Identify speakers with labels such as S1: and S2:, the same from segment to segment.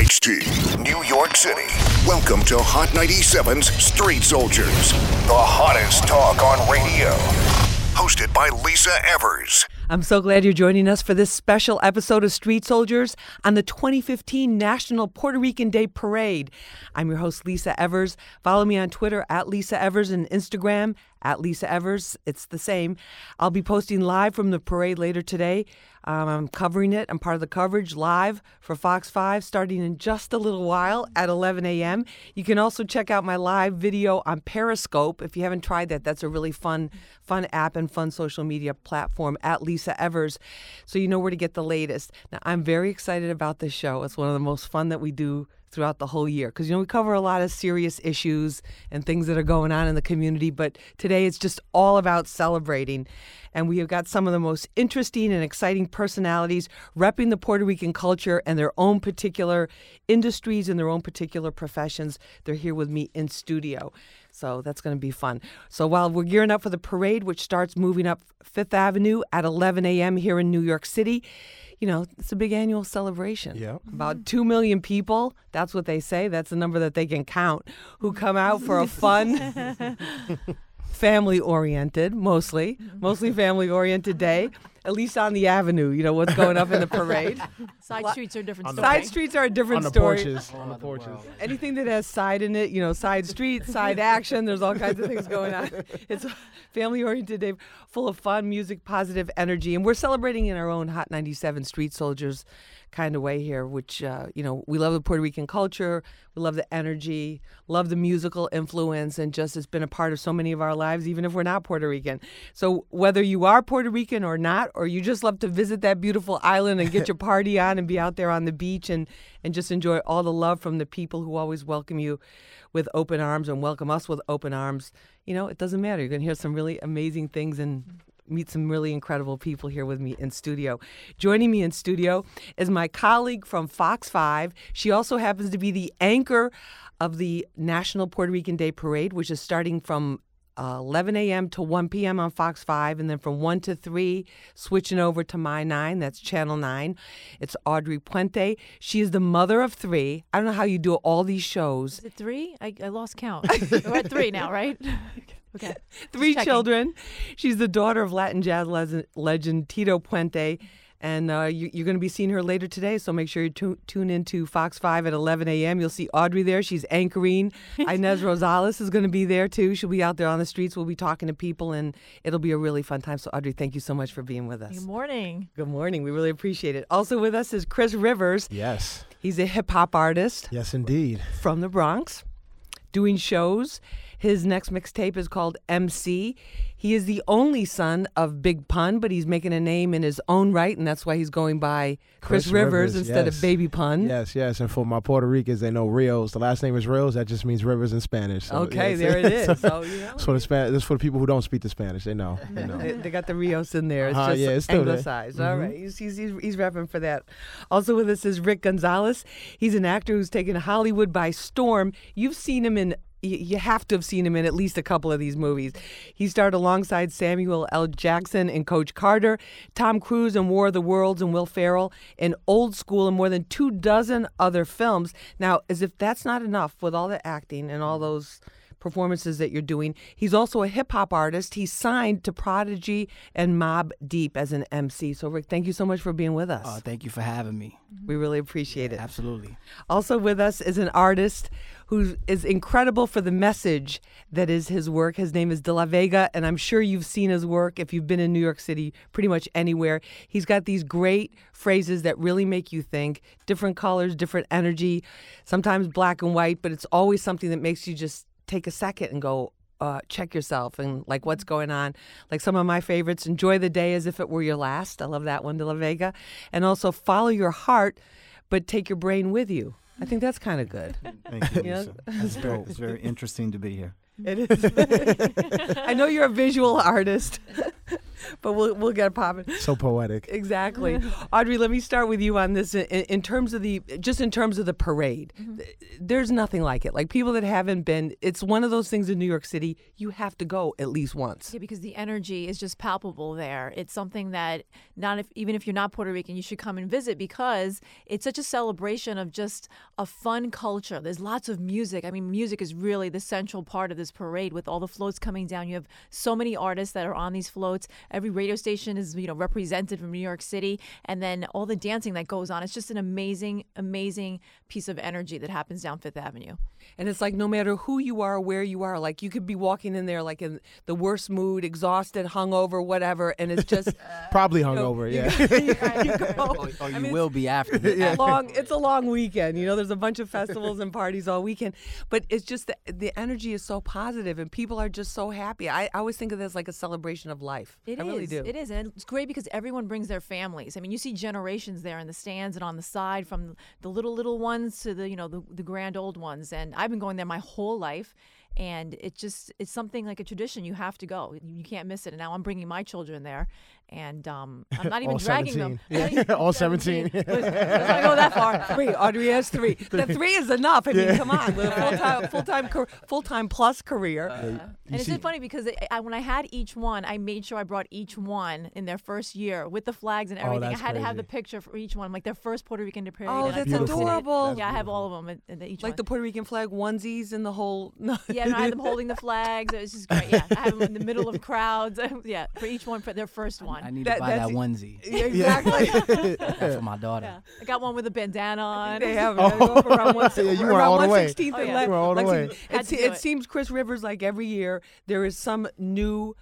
S1: WQHT, New York City. Welcome to Hot 97's Street Soldiers, the hottest talk on radio. Hosted by Lisa Evers.
S2: I'm so glad you're joining us for this special episode of Street Soldiers on the 2015 National Puerto Rican Day Parade. I'm your host, Lisa Evers. Follow me on Twitter at Lisa Evers and Instagram at Lisa Evers. It's the same. I'll be posting live from the parade later today. Um, I'm covering it. I'm part of the coverage live for Fox 5 starting in just a little while at 11 a.m. You can also check out my live video on Periscope. If you haven't tried that, that's a really fun, fun app and fun social media platform at Lisa Evers. So you know where to get the latest. Now, I'm very excited about this show. It's one of the most fun that we do throughout the whole year because you know we cover a lot of serious issues and things that are going on in the community but today it's just all about celebrating and we have got some of the most interesting and exciting personalities repping the Puerto Rican culture and their own particular industries and their own particular professions they're here with me in studio so that's going to be fun. So while we're gearing up for the parade, which starts moving up Fifth Avenue at 11 a.m. here in New York City, you know, it's a big annual celebration.
S3: Yeah.
S2: About mm. 2 million people, that's what they say, that's the number that they can count, who come out for a fun, family oriented, mostly, mostly family oriented day. At least on the avenue, you know what's going up in the parade.
S4: Side streets are a different
S3: On
S4: story.
S2: Side streets are a different
S3: on the
S2: story.
S3: porches. On the porches.
S2: Anything that has side in it, you know, side street, side action, there's all kinds of things going on. It's a family oriented day full of fun, music, positive energy. And we're celebrating in our own Hot 97 Street Soldiers kind of way here, which, uh, you know, we love the Puerto Rican culture, we love the energy, love the musical influence, and just it's been a part of so many of our lives, even if we're not Puerto Rican. So whether you are Puerto Rican or not, or you just love to visit that beautiful island and get your party on and be out there on the beach and, and just enjoy all the love from the people who always welcome you with open arms and welcome us with open arms, you know, it doesn't matter. You're going to hear some really amazing things and meet some really incredible people here with me in studio. Joining me in studio is my colleague from Fox 5. She also happens to be the anchor of the National Puerto Rican Day Parade, which is starting from uh, 11 a.m. to 1 p.m. on Fox 5, and then from 1 to 3, switching over to My 9, that's Channel 9. It's Audrey Puente. She is the mother of three. I don't know how you do all these shows.
S4: Is it three? I, I lost count. We're at three now, right? Okay.
S2: three children. She's the daughter of Latin jazz legend Tito Puente. And uh, you, you're going to be seeing her later today, so make sure you tu- tune into Fox 5 at 11 a.m. You'll see Audrey there. She's anchoring. Ines Rosales is going to be there, too. She'll be out there on the streets. We'll be talking to people, and it'll be a really fun time. So, Audrey, thank you so much for being with us.
S4: Good morning.
S2: Good morning. We really appreciate it. Also with us is Chris Rivers.
S3: Yes.
S2: He's a hip hop artist
S3: Yes, indeed.
S2: from the Bronx, doing shows. His next mixtape is called MC. He is the only son of Big Pun, but he's making a name in his own right, and that's why he's going by Chris,
S3: Chris
S2: Rivers,
S3: Rivers,
S2: instead
S3: yes.
S2: of Baby Pun.
S3: Yes, yes. And for my Puerto Ricans, they know Rios. The last name is Rios. That just means rivers in Spanish. So,
S2: Okay,
S3: yes.
S2: there it is. So, you know,
S3: So the Span- this for the people who don't speak the Spanish. They know. They know.
S2: They, they got the Rios in there. It's
S3: Uh-huh,
S2: just
S3: yeah, it's still there.
S2: anglicized. All
S3: Mhm.
S2: right. He's, he's, he's, repping for that. Also with us is Rick Gonzalez. He's an actor who's taken Hollywood by storm. You've seen him in you have to have seen him in at least a couple of these movies. He starred alongside Samuel L. Jackson in Coach Carter, Tom Cruise in War of the Worlds, and Will Ferrell in Old School, and more than two dozen other films. Now, as if that's not enough, with all the acting and all those performances that you're doing. He's also a hip hop artist. He's signed to Prodigy and Mobb Deep as an MC. So, Rick, thank you so much for being with us.
S5: Uh, thank you for having me.
S2: we really appreciate it.
S5: Absolutely.
S2: Also with us is an artist who is incredible for the message that is his work. His name is De La Vega, and I'm sure you've seen his work if you've been in New York City, pretty much anywhere. He's got these great phrases that really make you think, different colors, different energy, sometimes black and white, but it's always something that makes you just take a second and go, uh, check yourself and like what's going on. Like some of my favorites, enjoy the day as if it were your last. I love that one, De La Vega. And also follow your heart, but take your brain with you. I think that's kind of good.
S6: Thank you.
S2: Yeah.
S6: Lisa. It's very, it's very interesting to be here.
S2: It is. I know you're a visual artist. but we'll we'll get it popping.
S3: So poetic.
S2: Exactly, Audrey. Let me start with you on this. In, in terms of the, just in terms of the parade, mm-hmm. th- there's nothing like it. Like people that haven't been, it's one of those things in New York City. You have to go at least once.
S4: Yeah, because the energy is just palpable there. It's something that not if even if you're not Puerto Rican, you should come and visit because it's such a celebration of just a fun culture. There's lots of music. I mean, music is really the central part of this parade with all the floats coming down. You have so many artists that are on these floats. Every radio station is, you know, represented from New York City and then all the dancing that goes on. It's just an amazing amazing piece of energy that happens down 5th Avenue.
S2: And it's like no matter who you are, where you are, like you could be walking in there like in the worst mood, exhausted, hungover, whatever, and it's just
S3: Probably
S2: you know,
S3: hungover.
S2: you
S3: Yeah.
S2: go- you go.
S5: Or, or oh, oh,
S2: I
S5: you
S2: mean,
S5: will be after.
S2: it's a long it's a long weekend you know there's a bunch of festivals and parties all weekend but it's just the, the energy is so positive and people are just so happy i, I always think of this like a celebration of life
S4: It
S2: i
S4: is.
S2: really do
S4: It is, and it's great because everyone brings their families. I mean, you see generations there in the stands and on the side, from the little little ones to the you know the, the grand old ones. And I've been going there my whole life, and it just it's something like a tradition. You have to go. You can't miss it. And now I'm bringing my children there, and um, I'm not even
S3: All
S4: dragging them.
S3: 17.
S4: I'm not even-
S3: All 17.
S4: Let's, let's not go that far.
S2: three audrey has three the three is enough i mean come on with a full-time full-time full-time plus career
S4: And it's just funny because it, I, when I had each one, I made sure I brought each one in their first year with the flags and
S3: Oh,
S4: everything. I
S3: that's
S4: had to have the picture for each one, like their first Puerto Rican parade.
S2: Oh, that's
S4: posted
S2: adorable. That's
S4: yeah, I have all of them in, in each
S2: like
S4: one.
S2: the puerto rican flag onesies and the whole
S4: yeah, and I had them holding the flags. It was just great. Yeah, I have them in the middle of crowds. yeah, for each one for their first one.
S5: I need
S2: That-
S5: to buy that onesie.
S2: exactly
S5: That's for my daughter.
S4: yeah, I got one with a bandana on.
S2: They have it.
S3: Oh.
S2: They go up around one,
S3: Yeah, you were all the way.
S2: 116th
S4: Oh, yeah.
S2: Le-
S3: You were all the way.
S2: It, se- it
S4: it.
S2: seems Chris Rivers like every year there is some new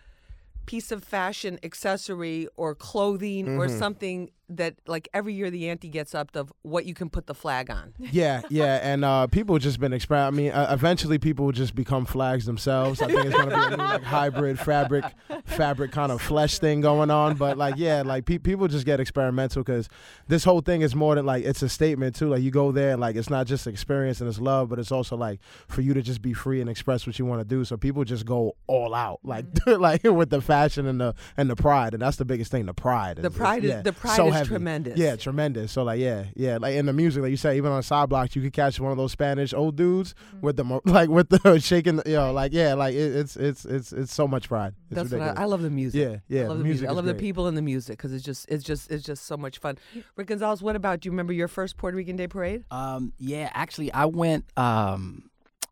S2: piece of fashion accessory or clothing or
S3: Mm-hmm.
S2: something that like every year the auntie gets up of what you can put the flag on.
S3: Yeah, yeah, and uh, people have just been express. I mean, uh, eventually people will just become flags themselves. I think it's gonna be a new like hybrid fabric, fabric kind of flesh thing going on. But like, yeah, like pe- people just get experimental because this whole thing is more than like it's a statement too. Like you go there, like it's not just experience and it's love, but it's also like for you to just be free and express what you want to do. So people just go all out, like like with the fashion and the and the pride, and that's the biggest thing. The pride.
S2: The
S3: is-
S2: pride is-
S3: yeah,
S2: the pride
S3: so
S2: is
S3: heavy.
S2: tremendous.
S3: Yeah, tremendous. So like, yeah, yeah, like in the music, like you said, even on side blocks, you could catch one of those Spanish old dudes
S2: Mm-hmm.
S3: with the mo- like with the shaking, the, you know, like yeah, like it, it's it's it's it's so much pride. It's
S2: That's what. I, I love the music.
S3: Yeah, yeah,
S2: I love
S3: the
S2: the music. I
S3: music is
S2: love the people and the music because it's just it's just it's just so much fun. Rick Gonzalez, what about do you remember your first Puerto Rican Day parade?
S5: Um, yeah, actually, I went. Um,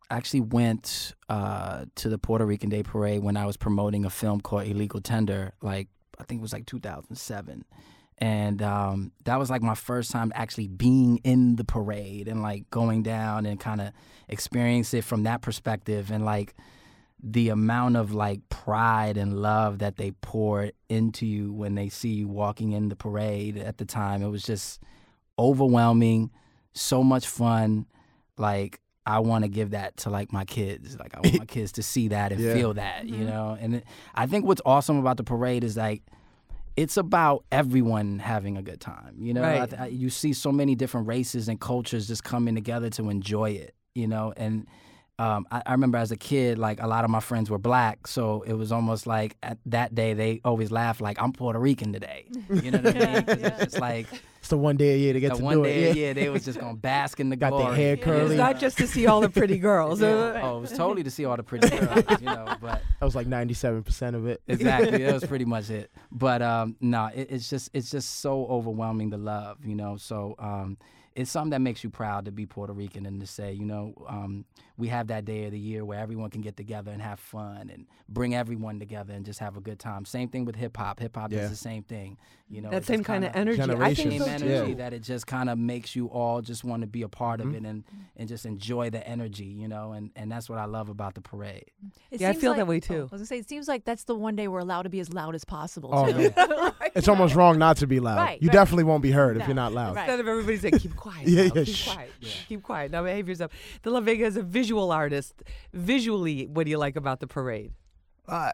S5: actually went uh, to the Puerto Rican Day Parade when I was promoting a film called Illegal Tender. Like I think it was like 2007, and um, that was like my first time actually being in the parade and like going down and kind of experience it from that perspective. And like the amount of like pride and love that they pour into you when they see you walking in the parade at the time it was just overwhelming so much fun. Like i want to give that to like my kids. Like i want my kids to see that and
S3: Yeah.
S5: feel that you know? And it, i think what's awesome about the parade is like it's about everyone having a good time you know
S2: Right.
S5: th- I- you see so many different races and cultures just coming together to enjoy it you know and um, I, I remember as a kid, like a lot of my friends were black, so it was almost like at that day they always laugh like I'm Puerto Rican today. You know what I mean? 'Cause it's just like
S3: It's the one day a year to get
S5: that
S3: to
S5: one
S3: do
S5: day,
S3: it.
S5: yeah. they was just gonna bask in the
S3: Got their
S5: glory.
S3: hair
S2: It's
S3: curly.
S2: not just to see all the pretty girls.
S5: Yeah. Oh, it was totally to see all the pretty girls, you know. But
S3: That was like ninety seven percent of it.
S5: exactly, that was pretty much it. But um, no, it, it's just it's just so overwhelming the love, you know. So um, it's something that makes you proud to be Puerto Rican and to say, you know, um, we have that day of the year where everyone can get together and have fun and bring everyone together and just have a good time. Same thing with hip hop. Hip hop
S3: Yeah.
S5: does the same thing, you know.
S2: that same kind of energy. I think
S3: Generations.
S2: so
S5: same
S2: too.
S5: energy
S3: Yeah.
S5: that it just kind of makes you all just want to be a part
S2: Mm-hmm.
S5: of it and and just enjoy the energy, you know. And and that's what I love about the parade.
S4: It
S2: Yeah, I feel
S4: like-
S2: that way,
S4: oh,
S2: too.
S4: I was gonna say, it seems like that's the one day we're allowed to be as loud as possible.
S3: Oh,
S4: too.
S3: yeah. It's almost wrong not to be loud.
S4: Right,
S3: you
S4: right.
S3: definitely won't be heard if you're not loud.
S4: right.
S2: Instead of everybody saying, keep quiet.
S3: Yeah,
S2: now,
S3: yeah,
S2: keep
S3: shh.
S2: quiet. Keep quiet. Now behave yourself. De La Vega is a visual artist. Visually, what do you like about the parade?
S6: Uh,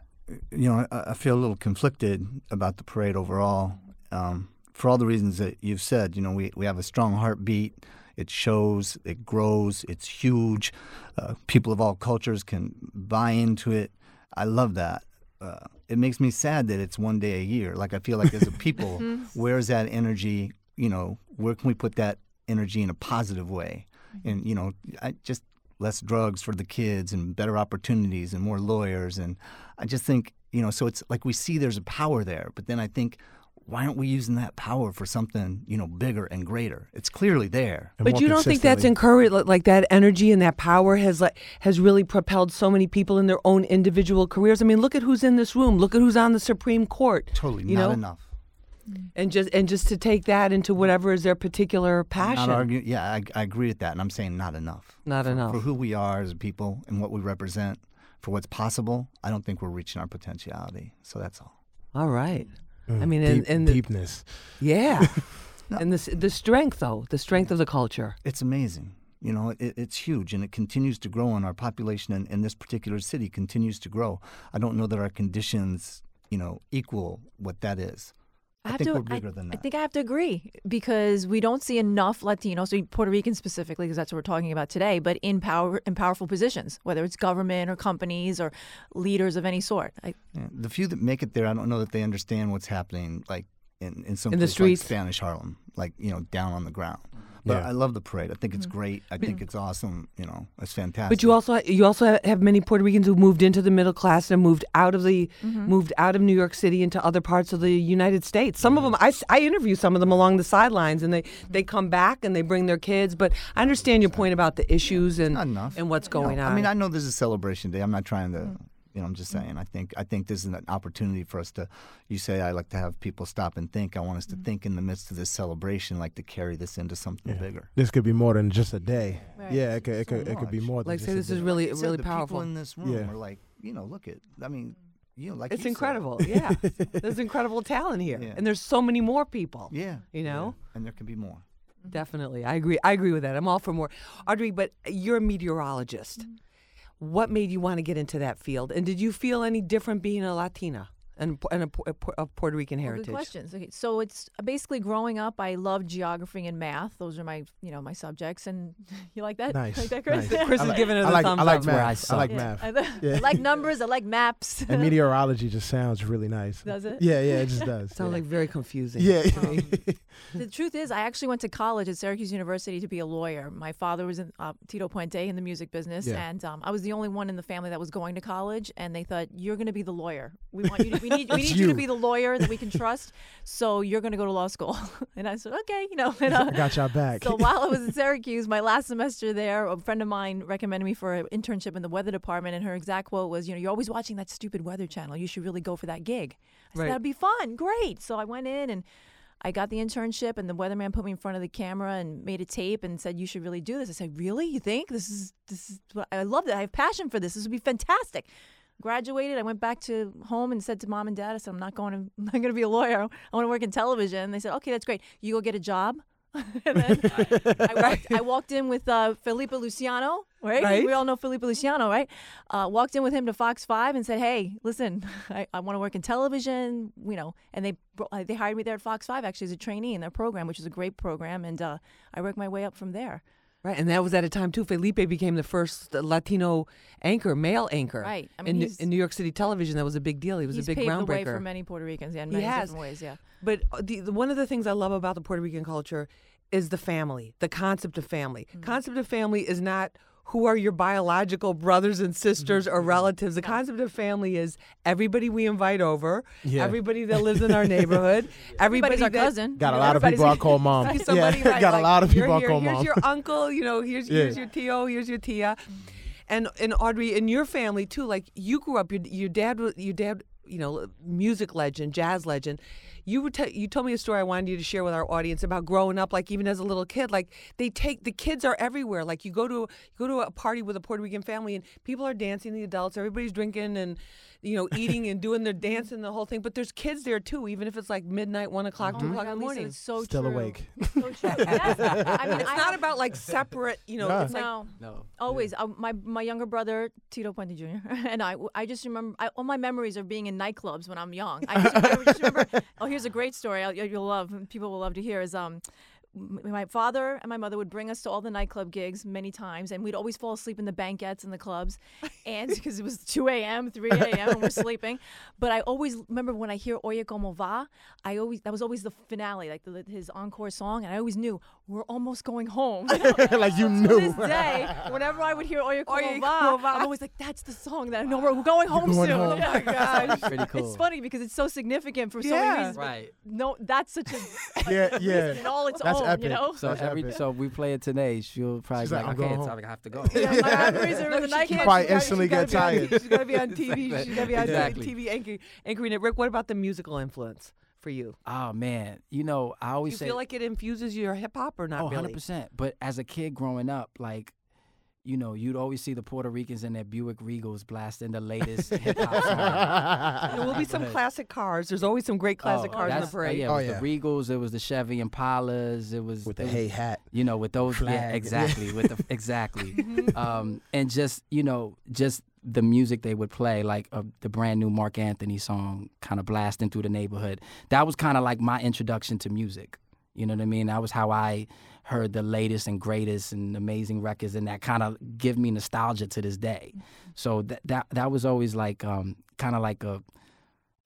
S6: you know, I, I feel a little conflicted about the parade overall. Um, for all the reasons that you've said, you know, we, we have a strong heartbeat. It shows, it grows, it's huge. Uh, people of all cultures can buy into it. I love that. Uh, it makes me sad that it's one day a year. Like I feel like as a people, where's that energy? You know, where can we put that energy in a positive way? Mm-hmm. And you know, I just less drugs for the kids and better opportunities and more lawyers. And I just think you know, so it's like we see there's a power there, but then I think. Why aren't we using that power for something, you know, bigger and greater? It's clearly there.
S2: But you don't think that's
S3: consistently.
S2: encouraged, like, like that energy and that power has like has really propelled so many people in their own individual careers. I mean, look at who's in this room. Look at who's on the Supreme Court.
S6: Totally
S2: you
S6: not
S2: know,
S6: enough.
S2: And just and just to take that into whatever is their particular passion.
S6: Not argue. Yeah, I, I agree with that, and I'm saying not enough.
S2: Not
S6: for,
S2: enough.
S6: for who we are as a people and what we represent, for what's possible. I don't think we're reaching our potentiality. So that's all.
S2: All right.
S3: Mm,
S2: I mean, and,
S3: deep,
S2: and the,
S3: deepness.
S2: yeah, and the the strength though, the strength of the culture.
S6: It's amazing. You know, it, it's huge, and it continues to grow. And our population in, in this particular city continues to grow. I don't know that our conditions, you know, equal what that is. I,
S4: have
S6: think
S4: to,
S6: we're bigger
S4: I,
S6: than
S4: I think I have to agree because we don't see enough Latinos, so Puerto Ricans specifically, because that's what we're talking about today, but in power in powerful positions, whether it's government or companies or leaders of any sort. I,
S6: Yeah, the few that make it there, I don't know that they understand what's happening, like in, in some
S2: In the streets?
S6: like Spanish Harlem, like you know, down on the ground. But
S3: Yeah.
S6: I love the parade. I think it's mm-hmm. great. I think it's awesome. You know, it's fantastic.
S2: But you also you also have many Puerto Ricans who moved into the middle class and moved out of the mm-hmm. moved out of New York City into other parts of the United States. Some of mm-hmm. them I, I interview some of them along the sidelines and they they come back and they bring their kids. But I understand your point about the issues and and what's
S6: You know,
S2: going on.
S6: I mean, I know this is a celebration day. I'm not trying to. Mm. You know, I'm just saying. I think I think this is an opportunity for us to. You say I like to have people stop and think. I want us to think in the midst of this celebration, like to carry this into something bigger.
S3: This could be more than just a day.
S4: Right.
S3: Yeah, it could it could,
S6: So
S3: it could be
S6: much.
S3: more than
S2: like
S3: just
S2: say
S3: a
S2: this is
S3: day.
S2: really
S6: Said
S2: really
S6: the
S2: powerful.
S6: People in this room
S3: Yeah.
S6: are like, you know, look at. I mean, you know, like
S2: It's
S6: you said.
S2: incredible. Yeah. There's incredible talent here.
S6: Yeah.
S2: And there's so many more people.
S6: Yeah.
S2: You know?
S6: yeah. and there can be more.
S2: Definitely. I agree. I agree with that. I'm all for more. Audrey, but you're a meteorologist.
S4: Mm-hmm.
S2: What made you want to get into that field? And did you feel any different being a Latina and, and a, Pu- a Puerto Rican
S4: Well,
S2: heritage?
S4: Good questions. Okay, so it's basically growing up. I loved geography and math. Those are my, you know, my subjects. And you like that?
S3: Nice,
S4: Like that, Chris?
S3: nice.
S2: Chris
S3: I
S2: is
S3: like-
S2: giving us
S3: I
S2: a
S3: like
S2: thumbs
S3: I like
S2: up.
S5: where I
S3: math. I like
S5: suck.
S3: math.
S4: I,
S3: Yeah.
S4: I like numbers. I like maps.
S3: And meteorology just sounds really nice.
S4: Does it?
S3: Yeah, yeah, it just does.
S2: Sounds
S3: yeah.
S2: like very confusing.
S3: yeah.
S4: The truth is, I actually went to college at Syracuse University to be a lawyer. My father was in uh, Tito Puente in the music business,
S3: Yeah.
S4: and um, I was the only one in the family that was going to college. And they thought, "You're going to be the lawyer. We want you. To, we need. We need you. to be the lawyer that we can trust. So you're going to go to law school." and I said, "Okay, you know." And, uh,
S3: I got y'all back.
S4: so while I was in Syracuse, my last semester there, a friend of mine recommended me for an internship in the weather department, and her exact quote was, "You know, you're always watching that stupid weather channel. You should really go for that gig." I said,
S2: Right.
S4: "That'd be fun, great." So I went in and I got the internship, and the weatherman put me in front of the camera and made a tape and said, "You should really do this." I said, "Really? You think this is this is? What, I love it. I have passion for this. This would be fantastic." Graduated. I went back to home and said to mom and dad, "I said I'm not going to. I'm not going to be a lawyer. I want to work in television." They said, "Okay, that's great. You go get a job." and then I, walked, I walked in with uh, Felipe Luciano, right?
S2: Right.
S4: We all know Felipe Luciano, right? Uh, walked in with him to Fox Five and said, "Hey, listen, I, I want to work in television, you know." And they uh, they hired me there at Fox Five actually as a trainee in their program, which is a great program, and uh, I worked my way up from there.
S2: Right, and that was at a time too. Felipe became the first Latino anchor, male anchor,
S4: Right. I mean,
S2: in, New- in New York City television. That was a big deal. He was a big
S4: paved
S2: groundbreaker.
S4: the way for many Puerto Ricans, yeah, in many different ways, yeah.
S2: But uh, the, the, one of the things I love about the Puerto Rican culture is the family, the concept of family.
S4: Mm-hmm.
S2: Concept of family is not who are your biological brothers and sisters
S4: Mm-hmm.
S2: or relatives. The concept of family is everybody we invite over,
S3: Yeah.
S2: everybody that lives in our neighborhood, everybody
S4: Everybody's our
S2: that,
S4: cousin.
S3: Got a
S4: you know,
S3: lot of people I call mom.
S2: See
S3: yeah,
S2: right,
S3: got a lot of people I
S2: here,
S3: call
S2: here's
S3: mom.
S2: your uncle, you know, here's
S3: Yeah.
S2: here's your tio, here's your tia, and and Audrey, in your family too. Like you grew up, your your dad was your dad, you know, music legend, jazz legend. You would t- you told me a story I wanted you to share with our audience about growing up, like even as a little kid. Like they take the kids are everywhere. Like you go to you go to a party with a Puerto Rican family, and people are dancing. The adults, everybody's drinking and you know eating and doing their dance and the whole thing. But there's kids there too, even if it's like midnight, one o'clock, two
S4: Oh my
S2: o'clock in
S4: God,
S2: the
S4: Lisa,
S2: morning.
S4: it's so
S3: Still
S4: true.
S3: awake.
S4: So true. Yes. I mean,
S2: It's
S4: I
S2: not
S4: have-
S2: about like separate, you know.
S3: No.
S2: It's like
S4: no.
S5: No.
S4: Always, uh, my my younger brother Tito Puente Jr. and I, I just remember I, all my memories of being in nightclubs when I'm young. I just remember, just remember oh, here's a great story you'll love. People will love to hear. Is um, my father and my mother would bring us to all the nightclub gigs many times, and we'd always fall asleep in the banquettes and the clubs, and because it was 2 a.m., 3 a.m., and we're sleeping. But I always remember when I hear Oye Como Va, I always that was always the finale, like the, his encore song, and I always knew we're almost going home.
S3: like you
S4: to
S3: knew.
S4: this day, whenever I would hear Oye Como
S2: Oye
S4: Va,
S2: Como Va.
S4: I'm always like, that's the song that I know we're going home
S3: going
S4: soon.
S3: home.
S2: Oh my gosh.
S5: Pretty cool.
S4: It's funny because it's so significant for so many reasons. but
S5: Right.
S4: No, that's such a
S3: Yeah, yeah.
S4: in all its
S3: That's
S4: own,
S3: epic.
S4: you know.
S5: So
S3: That's
S5: every
S3: epic.
S5: so we play it today. She'll probably
S3: She's
S5: be
S3: like,
S5: like,
S3: "I'm going
S5: okay, it's
S3: home."
S5: I have to go.
S4: Yeah, my memories are in the
S2: she
S3: Probably instantly get tired.
S2: She's gonna be on TV.
S5: She's
S2: She's got to be on TV anchoring, anchoring it. Rick, what about the musical influence for you?
S5: Oh man, you know I
S2: Do
S5: always
S2: you
S5: say
S2: feel like it infuses your hip hop or not
S5: oh,
S2: really?
S5: 100%. But as a kid growing up, like, you know, you'd always see the Puerto Ricans in their Buick Regals blasting the latest hip hop.
S2: There will be some classic cars. There's always some great classic
S5: Oh,
S2: cars in the
S5: that's- uh, yeah, it
S3: Oh,
S5: was
S3: yeah.
S5: the Regals, it was the Chevy Impalas, it was
S3: With the
S5: was-
S3: hay hat.
S5: you know, with those, yeah,
S3: Flag.
S5: exactly, with the exactly, um, and just you know, just the music they would play, like uh, the brand new Marc Anthony song, kind of blasting through the neighborhood. That was kind of like my introduction to music. You know what I mean? That was how I heard the latest and greatest and amazing records, and that kind of give me nostalgia to this day. So that that that was always like um, kind of like a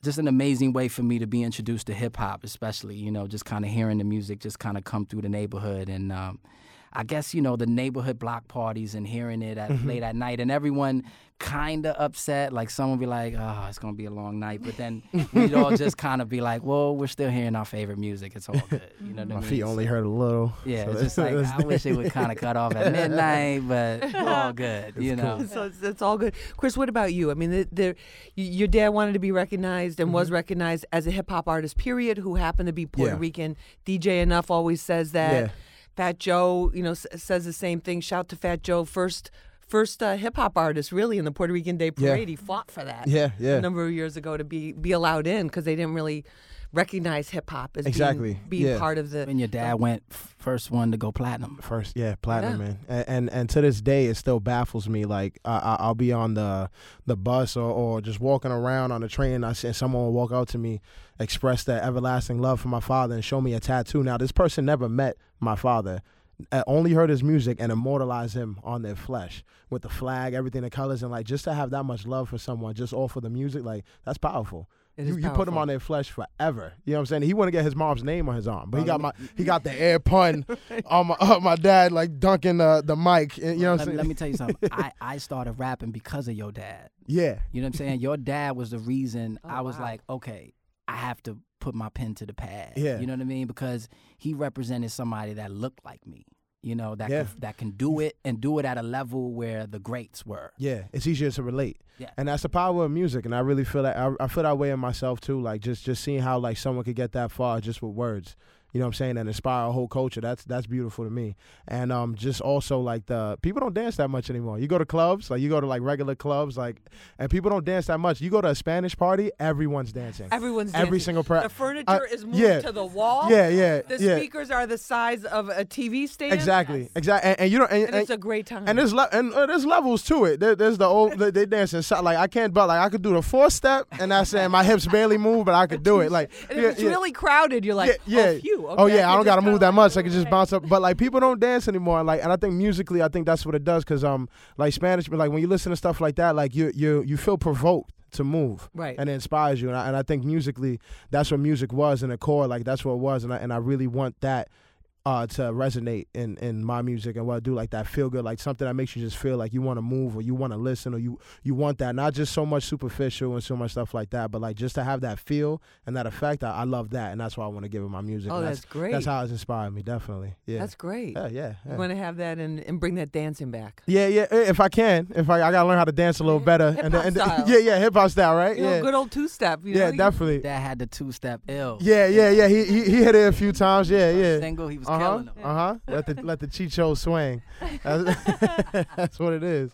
S5: just an amazing way for me to be introduced to hip hop, especially you know just kind of hearing the music just kind of come through the neighborhood and. Um, I guess you know the neighborhood block parties and hearing it at mm-hmm. late at night, and everyone kind of upset. Like some would be like, "Oh, it's gonna be a long night," but then we'd all just kind of be like, "Well, we're still hearing our favorite music. It's all good." You know what
S3: My
S5: I mean?
S3: feet only
S5: So-
S3: hurt a little.
S5: Yeah,
S3: so
S5: it's just like I wish it would kind of cut off at midnight, but all good. You know.
S2: so it's, it's all good. Chris, what about you? I mean, the, the, your dad wanted to be recognized and was mm-hmm. recognized as a hip hop artist, period, who happened to be Puerto
S3: Yeah.
S2: Rican. DJ Enuff always says that.
S3: Yeah.
S2: Fat Joe, you know, s- says the same thing. Shout to Fat Joe, first first uh, hip hop artist really in the Puerto Rican Day
S3: Yeah.
S2: Parade. He fought for that
S3: Yeah, yeah.
S2: a number of years ago to be be allowed in because they didn't really recognize hip hop as
S3: Exactly.
S2: being, being
S3: Yeah.
S2: part of the.
S5: When your dad went first one to go platinum.
S3: First, yeah, platinum,
S2: Yeah.
S3: man, and, and and to this day, it still baffles me. Like I, I- I'll be on the the bus or, or just walking around on the train, and I see someone will walk out to me, express their everlasting love for my father, and show me a tattoo. Now, this person never met my father, uh, only heard his music and immortalized him on their flesh with the flag, everything, the colors, and like just to have that much love for someone, just all for the music, like that's powerful.
S2: It
S3: you, you put him on their flesh forever. You know what I'm saying? He wouldn't get his mom's name on his arm, but he got my he got the air pun on my on my dad like dunking the the mic. You know what I'm
S5: let,
S3: saying?
S5: let me tell you something. I, I started rapping because of your dad.
S3: yeah,
S5: You know what I'm saying? Your dad was the reason
S2: Oh,
S5: I was
S2: wow.
S5: like, okay, I have to put my pen to the pad.
S3: Yeah.
S5: You know what I mean? Because he represented somebody that looked like me. You know that
S3: Yeah.
S5: can, that can do it and do it at a level where the greats were.
S3: yeah. It's easier to relate.
S5: Yeah.
S3: And that's the power of music, and I really feel that I, I feel that way in myself too. Like just just seeing how like someone could get that far just with words. You know what I'm saying? And inspire a whole culture. That's that's beautiful to me. And um, just also like the people don't dance that much anymore. You go to clubs, like you go to like regular clubs, like, and people don't dance that much. You go to a Spanish party, everyone's dancing.
S2: Everyone's
S3: Every
S2: dancing.
S3: single per-
S2: The furniture
S3: I-
S2: is moved
S3: yeah.
S2: to the wall.
S3: Yeah, yeah,
S2: The
S3: yeah.
S2: speakers are the size of a TV stand.
S3: Exactly, exactly. And, and you don't. And,
S2: And it's a great time.
S3: And there's le- and uh, there's levels to it. There, there's the old they, they dance inside. Like I can't, but like I could do the four step, and that's saying my hips barely move, but I could do it. Like
S2: And if
S3: yeah,
S2: it's really crowded, you're like,
S3: yeah, yeah.
S2: oh, phew.
S3: oh yeah, I
S2: can
S3: don't gotta move that much. I can just bounce up. But like people don't dance anymore. Like, and I think musically, I think that's what it does. Cause um, like Spanish, but like when you listen to stuff like that, like you you you feel provoked to move,
S2: Right.
S3: And it inspires you. And I, and I think musically, that's what music was in the core. Like that's what it was. And I and I really want that. Uh, to resonate in, in my music and what I do, like that feel good, like something that makes you just feel like you want to move or you want to listen or you you want that, not just so much superficial and so much stuff like that, but like just to have that feel and that effect. I, I love that, and that's why I want to give it my music.
S2: Oh,
S3: and
S2: that's great.
S3: That's how it's inspired me, definitely. Yeah,
S2: That's great.
S3: yeah, yeah.
S2: You want to have that and, and bring that dancing back.
S3: Yeah, yeah. If I can, if I, I gotta learn how to dance a little better.
S2: Hip-hop
S3: and then, and then-
S2: style.
S3: yeah, yeah, hip hop style, right?
S2: You know,
S3: yeah,
S2: good old two step. You
S3: yeah,
S2: know,
S3: definitely.
S5: That had the two step ill.
S3: Yeah, yeah, yeah. He, he he hit it a few times. Yeah, yeah.
S5: Single, he was
S3: Uh huh.
S5: killing them.
S3: Uh huh. Let the let the chicho swing. That's, that's what it is.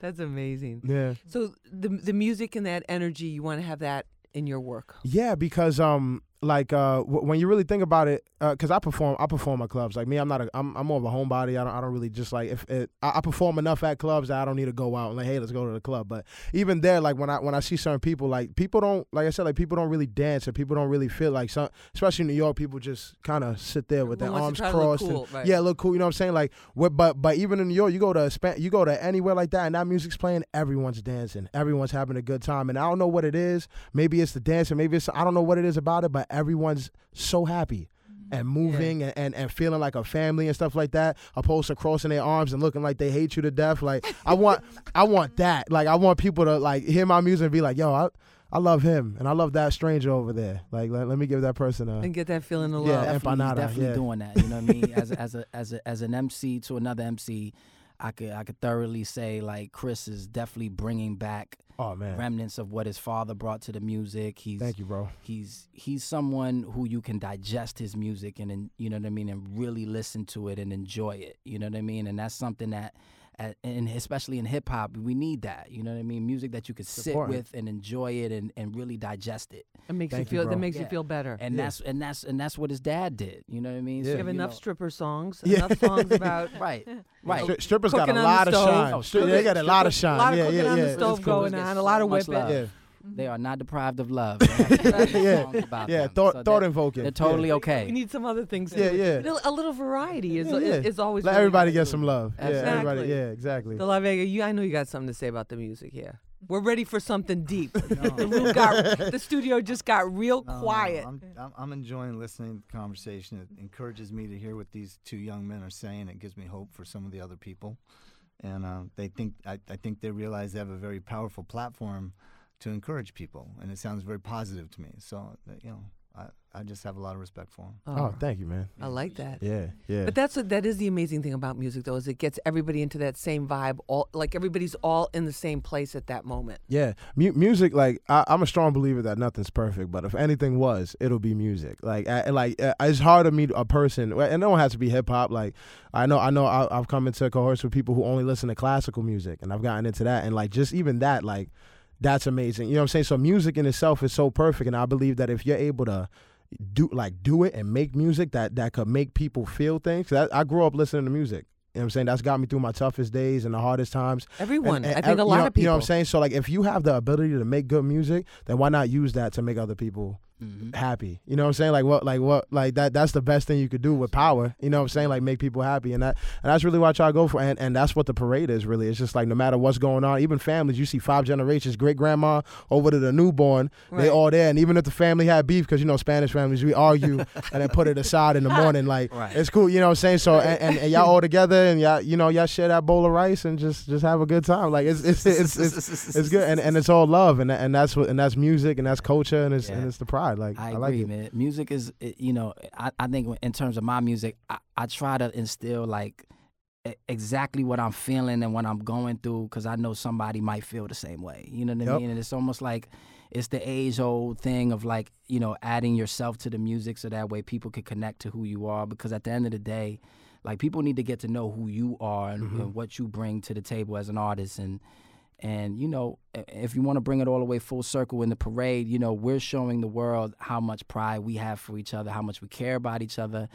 S2: That's amazing.
S3: Yeah.
S2: So the the music and that energy, you want to have that in your work.
S3: Yeah, because um, like uh, w- when you really think about it, because I perform, I perform at clubs. Like me, I'm not a, I'm, I'm more of a homebody. I don't, I don't really just like if it, I, I perform enough at clubs that I don't need to go out and like, hey, let's go to the club. But even there, like when I when I see certain people, like people don't, like I said, like people don't really dance, and people don't really feel like some, especially in New York, people just kind of sit there with their arms
S2: wants to try to look
S3: crossed.
S2: cool,
S3: and,
S2: right.
S3: Yeah, look cool. You know what I'm saying? Like, what, but but even in New York, you go to a you go to anywhere like that, and that music's playing, everyone's dancing, everyone's having a good time, and I don't know what it is. Maybe it's the dancing, maybe it's I don't know what it is about it, but everyone's so happy mm-hmm. and moving and, and, and feeling like a family and stuff like that, opposed to crossing their arms and looking like they hate you to death. Like I want I want that. Like I want people to like hear my music and be like, yo, I I love him and I love that stranger over there. Like let, let me give that person a
S2: and get that feeling of
S3: Yeah,
S2: love.
S3: and-
S5: definitely,
S3: empanada,
S5: definitely
S3: yeah.
S5: doing that. You know what I mean? As a, as a as a as an MC to another MC, I could I could thoroughly say like Chris is definitely bringing back
S3: Oh man.
S5: remnants of what his father brought to the music. He's
S3: Thank you, bro.
S5: he's he's someone who you can digest his music and, and you know what I mean and really listen to it and enjoy it. You know what I mean? And that's something that and especially in hip hop, we need that. You know what I mean? Music that you could sit with and enjoy it and, and really digest it.
S2: It makes
S3: Thank
S2: you
S3: you,
S2: feel. that
S3: bro.
S2: makes you feel better.
S5: And
S3: Yeah.
S5: that's and that's and that's what his dad did. You know what I mean?
S3: Yeah.
S2: you have
S5: you
S2: enough
S5: know-
S2: stripper songs,
S3: Yeah.
S2: enough songs about
S5: Right. Right.
S3: Stri- strippers got a
S2: Cooking on the
S3: lot of
S2: stove.
S3: shine.
S5: Oh,
S3: Stri- they got a lot of
S2: strippers-
S3: shine.
S2: A lot of
S3: yeah,
S2: cooking
S3: yeah,
S2: on the stove
S3: cool.
S2: going on. A lot of
S5: much
S2: whipping.
S5: Love.
S3: Yeah.
S5: They are not deprived of love.
S3: Yeah.
S5: songs about
S3: Yeah,
S5: them.
S3: thought
S5: So
S3: thought invoking.
S5: they're totally
S3: yeah.
S2: We
S5: okay.
S2: need some other things.
S3: Yeah,
S2: too.
S3: yeah.
S2: A little, a little variety is
S3: Yeah, yeah.
S2: is always.
S3: Let
S2: really
S3: everybody
S2: good.
S3: get some love. Yeah, everybody.
S2: Exactly.
S3: Yeah, exactly.
S2: De La Vega, you, I know you got something to say about the music here. We're ready for something deep.
S6: No.
S2: the got, the studio just got real
S6: No, no,
S2: quiet.
S6: I'm, I'm, I'm enjoying listening to the conversation. It encourages me to hear what these two young men are saying. It gives me hope for some of the other people, and uh, they think I, I think they realize they have a very powerful platform to encourage people, and it sounds very positive to me. So you know, I, I just have a lot of respect for them.
S3: Oh, thank you, man.
S2: I like that.
S3: Yeah, yeah.
S2: But that's what that is the amazing thing about music, though, is it gets everybody into that same vibe. All like everybody's all in the same place at that moment.
S3: Yeah, mu- music. Like I, I'm a strong believer that nothing's perfect, but if anything was, it'll be music. Like, I, like uh, it's hard to meet a person, well, and no one has to be hip hop. Like, I know, I know, I, I've come into cohorts with people who only listen to classical music, and I've gotten into that, and like just even that, like, that's amazing. You know what I'm saying? So music in itself is so perfect, and I believe that if you're able to do like do it and make music that that could make people feel things. I, I grew up listening to music. You know what I'm saying? That's got me through my toughest days and the hardest times.
S2: Everyone,
S3: And- and
S2: I think a lot
S3: know-
S2: of people.
S3: You know what I'm saying? So like, if you have the ability to make good music, then why not use that to make other people
S5: Mhm.
S3: happy? You know what I'm saying? Like what, like what, like that. That's the best thing you could do with power. You know what I'm saying? Like make people happy, and that, and that's really what I try to go for. And and that's what the parade is really. It's just like no matter what's going on, even families, you see five generations, great grandma over to the newborn,
S2: Right.
S3: they all there. And even if the family had beef, because you know Spanish families, we argue and then put it aside in the morning. Like
S5: Right.
S3: it's cool. You know what I'm saying? So and, and, and y'all all together, and y'all, you know, y'all share that bowl of rice and just just have a good time. Like it's it's it's it's, it's good, and, and it's all love, and and that's what and that's music, and that's culture, and it's
S5: Yeah.
S3: and it's the pride. Like
S5: I
S3: I,
S5: agree,
S3: like it.
S5: man. Music is, you know, I, I think in terms of my music, I, I try to instill like exactly what I'm feeling and what I'm going through because I know somebody might feel the same way. You know what I
S3: Yep.
S5: mean? And it's almost like it's the age old thing of like, you know, adding yourself to the music so that way people can connect to who you are because at the end of the day, like people need to get to know who you are and,
S3: Mm-hmm.
S5: and what you bring to the table as an artist and and you know if you want to bring it all the way full circle in the parade you know we're showing the world how much pride we have for each other how much we care about each other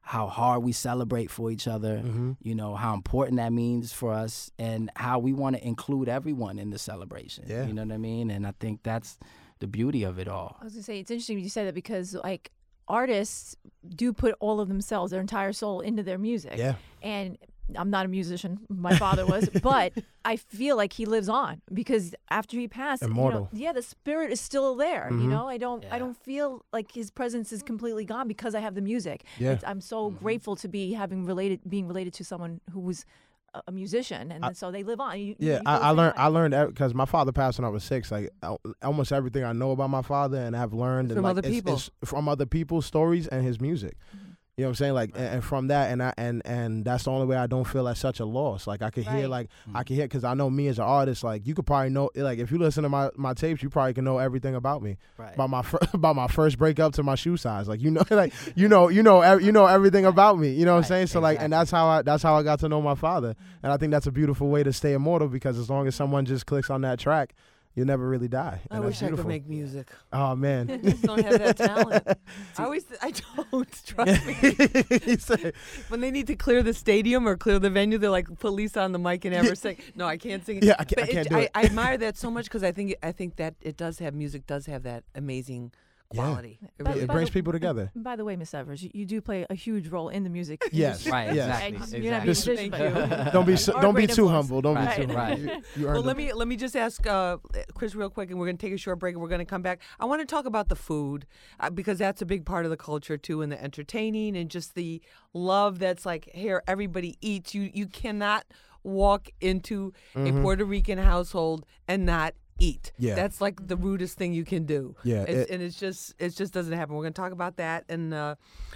S5: how hard we celebrate for each other
S3: Mm-hmm.
S5: you know how important that means for us and how we want to include everyone in the celebration
S3: Yeah.
S5: you know what i mean and i think that's the beauty of it all
S4: I was gonna say it's interesting you say that because like artists do put all of themselves, their entire soul into their music.
S3: Yeah.
S4: And I'm not a musician. My father was, but I feel like he lives on because after he passed, you know,
S3: Immortal.
S4: yeah, the spirit is still there. You
S3: Mhm.
S4: know, I don't, I don't feel like his presence is completely gone because I have the music.
S3: Yeah.
S4: It's, I'm so grateful to be having related, being related to someone who was a, a musician, and
S3: I-
S4: so they live on. You,
S3: Yeah,
S4: you
S3: I, I learned.
S4: way.
S3: I learned because my father passed when I was six. Like al- almost everything I know about my father, and I've learned
S2: From
S3: and, like,
S2: other
S3: it's-
S2: people.
S3: it's from other people's stories and his music. You know what I'm saying? Like, and, and from that, and I and and that's the only way I don't feel like such a loss. Like I could hear,
S4: Right.
S3: like I mm. can hear, because I know me as an artist. Like you could probably know, like if you listen to my my tapes, you probably can know everything about me.
S5: right
S3: About my fir- about my first breakup to my shoe size. Like you know, like you know, you know, ev- you know everything about me. You know what I'm saying? So like, and that's how I that's how I got to know my father. Mm. And I think that's a beautiful way to stay immortal because as long as someone just clicks on that track, you'll never really die.
S2: I wish I could make music.
S3: Oh man.
S2: I just don't have that talent. I always, I don't trust me.
S3: He
S2: when they need to clear the stadium or clear the venue, they're like, "Put Lisa on the mic and ever sing." No, I can't sing.
S3: Yeah, I can't- I
S2: But
S3: can't do
S2: I,
S3: it.
S2: I admire that so much because I think I think that it does have music does have that amazing
S3: Yeah.
S2: It
S4: But-
S2: really
S3: it
S4: but-
S3: brings people together.
S4: By the way, Miss Evers, you, you do play a huge role in the music.
S3: Yes.
S5: Right,
S3: Yes.
S5: exactly.
S4: Right, You're not a
S3: This-
S4: musician, but
S2: Thank
S3: Don't be so, don't be too
S4: influence.
S3: humble. Don't
S5: Right,
S3: be too
S5: right.
S3: humble. You, you earned
S2: Well, let me let me just ask uh, Chris real quick, and we're going to take a short break, and we're going to come back. I want to talk about the food uh, because that's a big part of the culture too, and the entertaining, and just the love that's like here. Everybody eats. You you cannot walk into a Puerto Rican household and not eat.
S3: Yeah.
S2: that's like the rudest thing you can do.
S3: Yeah,
S2: it's,
S3: it-
S2: and it's just it just doesn't happen. We're going to talk about that and uh,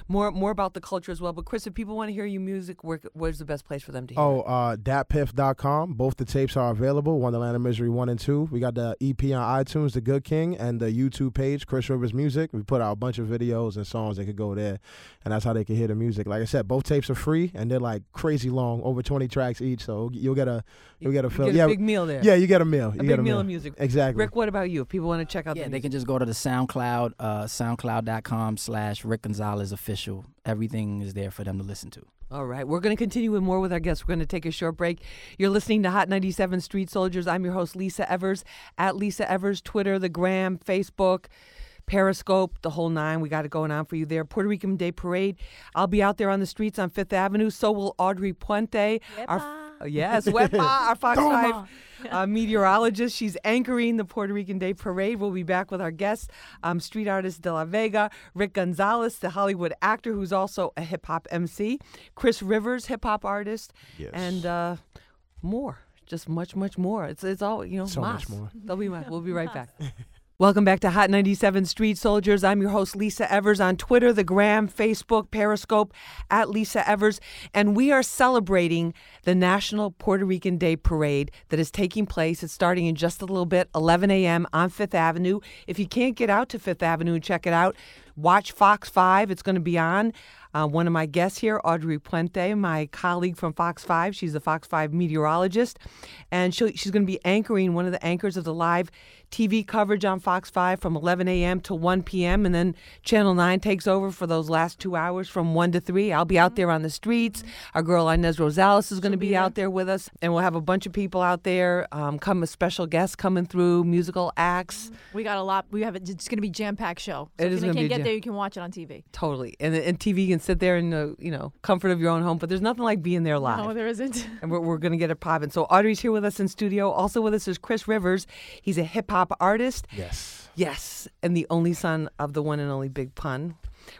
S2: more more about the culture as well. But Chris, if people want to hear your music, where, where's the best place for them to hear?
S3: Oh, uh, datpiff.com. Both the tapes are available Wonderland of Misery 1 and 2. We got the EP on iTunes, The Good King, and the YouTube page, Chris Rivers Music. We put out a bunch of videos and songs that could go there, and that's how they can hear the music. Like I said, both tapes are free, and they're like crazy long, over 20 tracks each, so you'll get a you'll get a
S2: You
S3: film.
S2: get a
S3: yeah,
S2: big meal there.
S3: yeah, you get a meal. You
S2: a
S3: get
S2: big meal of music.
S3: Exactly.
S2: Rick, what about you? If people want to check out
S5: Yeah,
S2: the
S5: they can just go to the SoundCloud, uh, soundcloud.com slash Rick Gonzalez official. Everything is there for them to listen to.
S2: All right, we're going to continue with more with our guests. We're going to take a short break. You're listening to Hot 97 Street Soldiers. I'm your host, Lisa Evers, at Lisa Evers, Twitter, the Gram, Facebook, Periscope, the whole nine. We got it going on for you there. Puerto Rican Day Parade. I'll be out there on the streets on Fifth Avenue. So will Audrey Puente. Our, uh, yes, Wepa, our Fox 5 uh, meteorologist. She's anchoring the Puerto Rican Day Parade. We'll be back with our guests, um, street artist De La Vega, Rick Gonzalez, the Hollywood actor who's also a hip hop MC, Chris Rivers, hip hop artist,
S3: Yes.
S2: and uh, more. Just much, much more. It's it's all you know.
S3: So much more.
S2: They'll be. We'll be right back. Welcome back to Hot 97 Street Soldiers. I'm your host, Lisa Evers, on Twitter, the Gram, Facebook, Periscope, at Lisa Evers. And we are celebrating the National Puerto Rican Day Parade that is taking place. It's starting in just a little bit, 11 a.m. on Fifth Avenue. If you can't get out to Fifth Avenue and check it out, watch Fox 5. It's going to be on. Uh, one of my guests here, Audrey Puente, my colleague from Fox 5. She's a Fox 5 meteorologist. And she's going to be anchoring one of the anchors of the live TV coverage on Fox 5 from 11 a.m. to 1 p.m. And then Channel 9 takes over for those last two hours from 1 to 3. I'll be out there on the streets. Our girl Ines Rosales is going to be, out there with us. And we'll have a bunch of people out there, um, come as special guests coming through, musical acts.
S4: we got a lot. We have it. It's going to be jam packed show. So
S2: It
S4: if
S2: is
S4: you can't
S2: be
S4: get
S2: jam-
S4: there, you can watch it on TV.
S2: Totally. And, and TV can sit there in the, you know, comfort of your own home. But there's nothing like being there live.
S4: No, there isn't.
S2: and we're, we're going to get it popping. So Audrey's here with us in studio. Also with us is Chris Rivers. He's a hip hop artist.
S3: Yes.
S2: Yes, and the only son of the one and only Big Pun.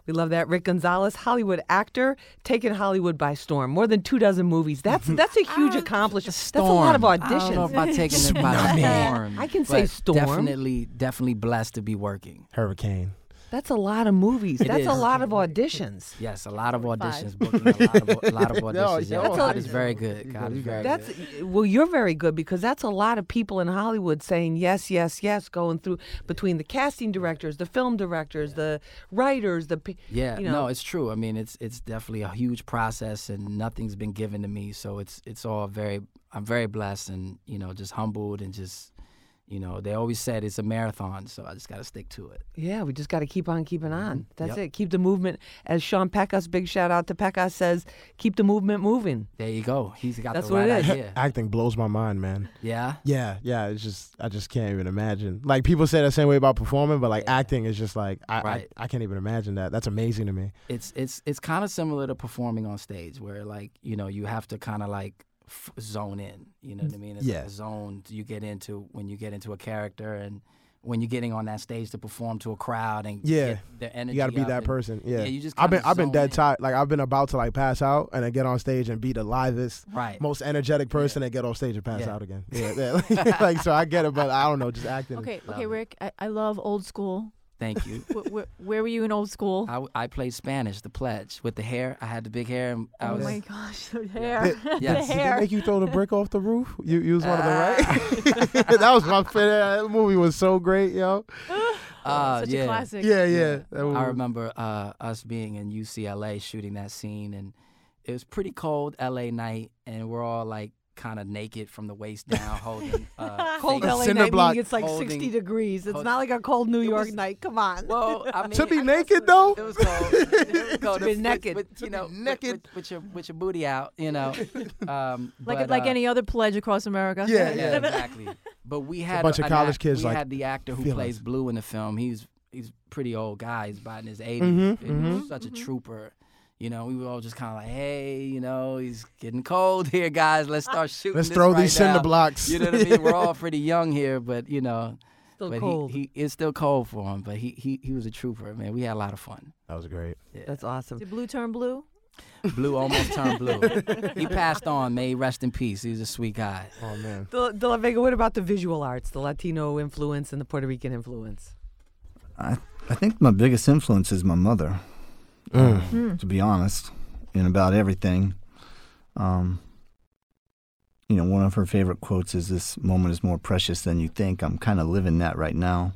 S2: We love that. Rick Gonzalez, Hollywood actor, taking Hollywood by storm. More than two dozen movies. That's that's a huge uh, accomplishment. That's a lot of
S5: Storm. I don't know
S2: auditions.
S5: about taking it by storm.
S2: I can say storm.
S5: Definitely, definitely blessed to be working.
S3: Hurricane.
S2: That's a lot of movies.
S5: It
S2: That's a lot of auditions.
S5: Yes, a lot of auditions, booking a lot of, a lot of auditions.
S3: No,
S5: yeah,
S3: yo,
S5: God
S3: that's
S5: is very good. God is very
S2: That's
S5: good.
S2: well, you're very good because that's a lot of people in Hollywood saying yes, yes, yes, going through between the casting directors, the film directors, the writers, the
S5: Yeah,
S2: you know,
S5: no, it's true. I mean, it's it's definitely a huge process, and nothing's been given to me. So it's it's all very. I'm very blessed, and you know, just humbled, and just you know, they always said it's a marathon, so I just got to stick to it.
S2: Yeah, we just got to keep on keeping on. That's
S5: Mm-hmm. Yep.
S2: it. Keep the movement. As Sean Pecos, big shout out to Pecos, says, keep the movement moving.
S5: There you go. He's got
S2: That's
S5: the
S2: what
S5: right
S2: it is.
S5: idea.
S3: Acting blows my mind, man.
S5: Yeah.
S3: Yeah, yeah. It's just I just can't even imagine. Like people say the same way about performing, but like acting is just like I,
S5: Right.
S3: I I can't even imagine that. That's amazing to me.
S5: it's it's it's kind of similar to performing on stage where like you know you have to kind of like f- zone in you know mm, what i mean it's
S3: Yeah.
S5: like a zone you get into when you get into a character and when you're getting on that stage to perform to a crowd and
S3: Yeah.
S5: get the energy
S3: You got to be that
S5: and-
S3: person. Yeah.
S5: yeah, you just
S3: I've been I've been dead tired. Like I've been about to like pass out and then get on stage and be the livest,
S5: right
S3: most energetic person and get on stage and pass
S5: Yeah.
S3: out again. Yeah, yeah. like so I get it, but I don't know, just acting.
S4: Okay, okay. Rick. I, I love old school.
S5: Thank you
S4: where, where, where were you in old school?
S5: I played spanish the pledge with the hair i had the big hair and i
S4: oh
S5: was
S4: my gosh, the hair.
S5: Yes.
S4: the
S5: Did
S3: Did they
S4: hair.
S3: make you throw the brick off the roof? You, you was one of them,
S5: Ah.
S3: right? that was my favorite. That movie was so great, yo.
S5: uh,
S4: Such
S5: yeah.
S4: a classic.
S3: Yeah, yeah. That
S5: I remember uh, us being in UCLA shooting that scene, and it was pretty cold LA night, and we're all like kind of naked from the waist down, holding uh,
S2: Cold
S5: fake-
S2: LA
S3: cinder
S2: night,
S3: block
S2: it's like
S5: holding-
S2: 60 degrees. It's
S5: hold-
S2: not like a cold New York
S5: was-
S2: night. Come on.
S5: Well, I mean,
S3: To be
S5: I-
S3: naked though.
S5: It was cold. It was cold.
S2: To be naked.
S5: with,
S3: To
S5: you know,
S3: naked.
S5: with, with your with your booty out, you know. Um,
S4: like
S5: but,
S4: like
S5: uh,
S4: any other pledge across America.
S3: Yeah,
S5: Yeah, exactly. But we had a
S3: bunch of college
S5: act-
S3: kids
S5: We
S3: like,
S5: had the actor who plays
S3: us."
S5: Blue in the film. He's he's pretty old guy. He's about in his 80s.
S3: Mhm,
S5: and he was
S3: mhm.
S5: such a trooper. You know, we were all just kind of like, hey, you know, he's getting cold here, guys. Let's start shooting.
S3: Let's
S5: this
S3: throw
S5: right
S3: these cinder
S5: now."
S3: blocks.
S5: You know what I mean? We're all pretty young here, but you know,
S2: Still
S5: but
S2: cold.
S5: he he it's still cold for him. But he he he was a trooper, man. We had a lot of fun.
S3: that was great.
S5: Yeah.
S2: That's awesome.
S4: Did blue turn blue?
S5: Blue almost turned blue. he passed on. May he rest in peace. He's a sweet guy.
S3: Oh man.
S2: De, De La Vega, what about the visual arts, the Latino influence and the Puerto Rican influence?
S6: I I think my biggest influence is my mother.
S3: Mm.
S6: To be honest, in about everything. Um, you know, one of her favorite quotes is "This moment is more precious than you think." I'm kind of living that right now,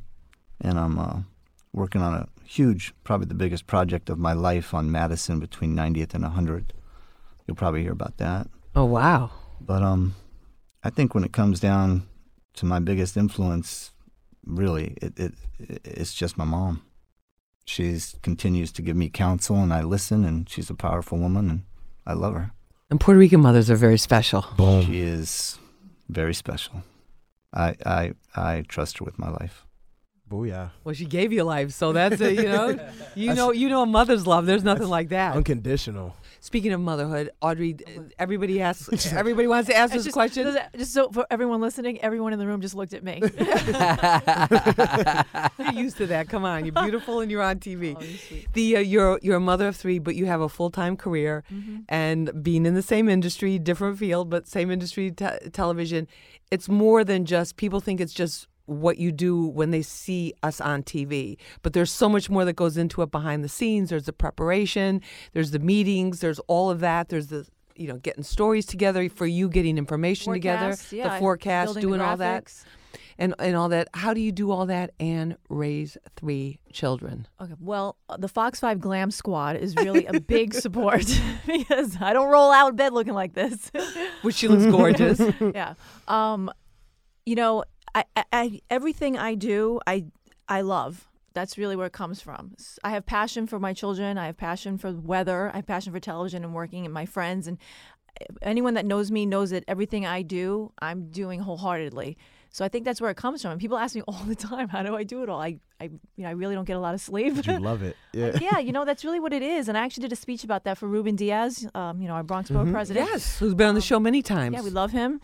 S6: and I'm uh, working on a huge, probably the biggest project of my life on Madison between 90th and 100. You'll probably hear about that.
S2: Oh, wow.
S6: But um, I think when it comes down to my biggest influence, really, it, it it's just my mom. She continues to give me counsel, and I listen, and she's a powerful woman, and I love her.
S2: And Puerto Rican mothers are very special.
S3: Boom.
S6: She is very special. I I I trust her with my life.
S3: Booyah.
S2: Well, she gave you life, so that's it. you know, you know, you know, a mother's love. There's nothing like that.
S3: Unconditional.
S2: Speaking of motherhood, Audrey, everybody asks, everybody wants to ask
S4: It's
S2: this question.
S4: Just, just so for everyone listening, everyone in the room just looked at me.
S2: You're used to that. Come on, you're beautiful and you're on TV.
S4: Oh, you're.
S2: The uh, you're you're a mother of three, but you have a full time career,
S4: Mm-hmm.
S2: and being in the same industry, different field, but same industry, te- television. It's more than just people think it's just what you do when they see us on TV. But there's so much more that goes into it behind the scenes. There's the preparation, there's the meetings, there's all of that. There's the you know getting stories together for you, getting information together,
S4: yeah,
S2: the forecast,
S4: building the
S2: doing all that, and and all that. How do you do all that and raise three children?
S4: Okay. Well, uh, the Fox 5 Glam Squad is really a big support because I don't roll out of bed looking like this.
S2: Which she looks gorgeous.
S4: yeah. Um, you know, I, I, I everything I do, I I love. That's really where it comes from. I have passion for my children. I have passion for weather. I have passion for television and working and my friends. And eh, anyone that knows me knows that everything I do, I'm doing wholeheartedly. So I think that's where it comes from. And people ask me all the time, how do I do it all? I, I, you know, I really don't get a lot of sleep.
S3: But you love it. Yeah.
S4: yeah, you know, that's really what it is. And I actually did a speech about that for Ruben Diaz, um, you know, our Bronx Borough president.
S2: yes, who's been on the show many times.
S4: Yeah, we love him.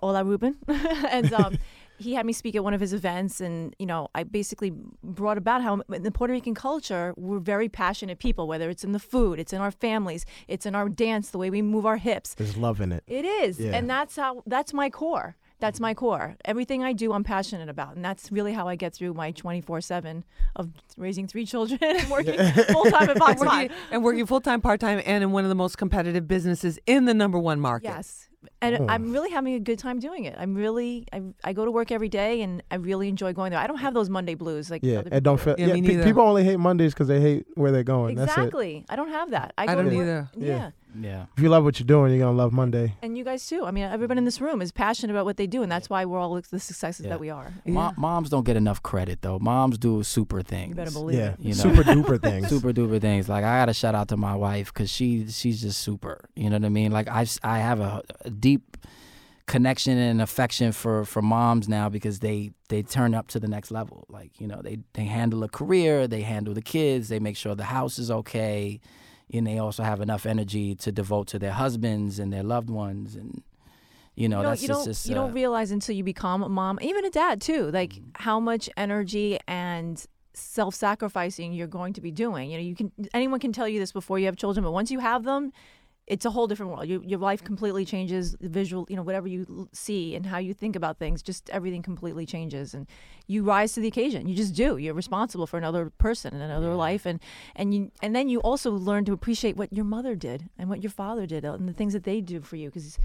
S4: Hola, Ruben. and um, he had me speak at one of his events, and you know, I basically brought about how in the Puerto Rican culture, we're very passionate people. Whether it's in the food, it's in our families, it's in our dance, the way we move our hips.
S3: There's love in it.
S4: It is,
S3: Yeah.
S4: and that's how. That's my core. That's my core. Everything I do, I'm passionate about, and that's really how I get through my 24/7 of raising three children and working full time at Fox
S2: working, and working full time, part time, and in one of the most competitive businesses in the number one market.
S4: Yes. And
S3: Oh.
S4: I'm really having a good time doing it. I'm really, I, I go to work every day and I really enjoy going there. I don't have those Monday blues like
S3: Yeah,
S4: other
S3: and don't feel.
S2: Yeah,
S3: Yeah,
S2: me
S3: pe- people only hate Mondays because they hate where they're
S4: do.
S3: going. That's it.
S4: Exactly. I don't have that. I,
S2: I
S4: go
S2: don't
S4: to work-
S2: either.
S4: Yeah.
S3: Yeah.
S5: Yeah.
S3: If you love what you're doing, you're gonna love Monday.
S4: And you guys too. I mean, everyone in this room is passionate about what they do, and that's why we're all the successes
S5: Yeah.
S4: that we are.
S5: Mo- moms don't get enough credit though. Moms do super things.
S4: You better believe
S3: Yeah,
S4: it.
S5: You know.
S3: super duper things.
S5: super duper things. Like I gotta shout out to my wife because she she's just super. You know what I mean? Like I I have a, a deep connection and affection for for moms now because they they turn up to the next level. Like you know they they handle a career, they handle the kids, they make sure the house is okay, and they also have enough energy to devote to their husbands and their loved ones and. You know,
S4: you don't,
S5: that's
S4: you
S5: just,
S4: don't,
S5: just
S4: you
S5: uh,
S4: don't realize until you become a mom, even a dad too, like
S5: Mm-hmm.
S4: how much energy and self-sacrificing you're going to be doing. You know, you can anyone can tell you this before you have children, but once you have them, it's a whole different world. You, your life completely changes. The visual, you know, whatever you l- see and how you think about things, just everything completely changes, and you rise to the occasion. You just do. You're responsible for another person and another life, and and you and then you also learn to appreciate what your mother did and what your father did and the things that they do for you because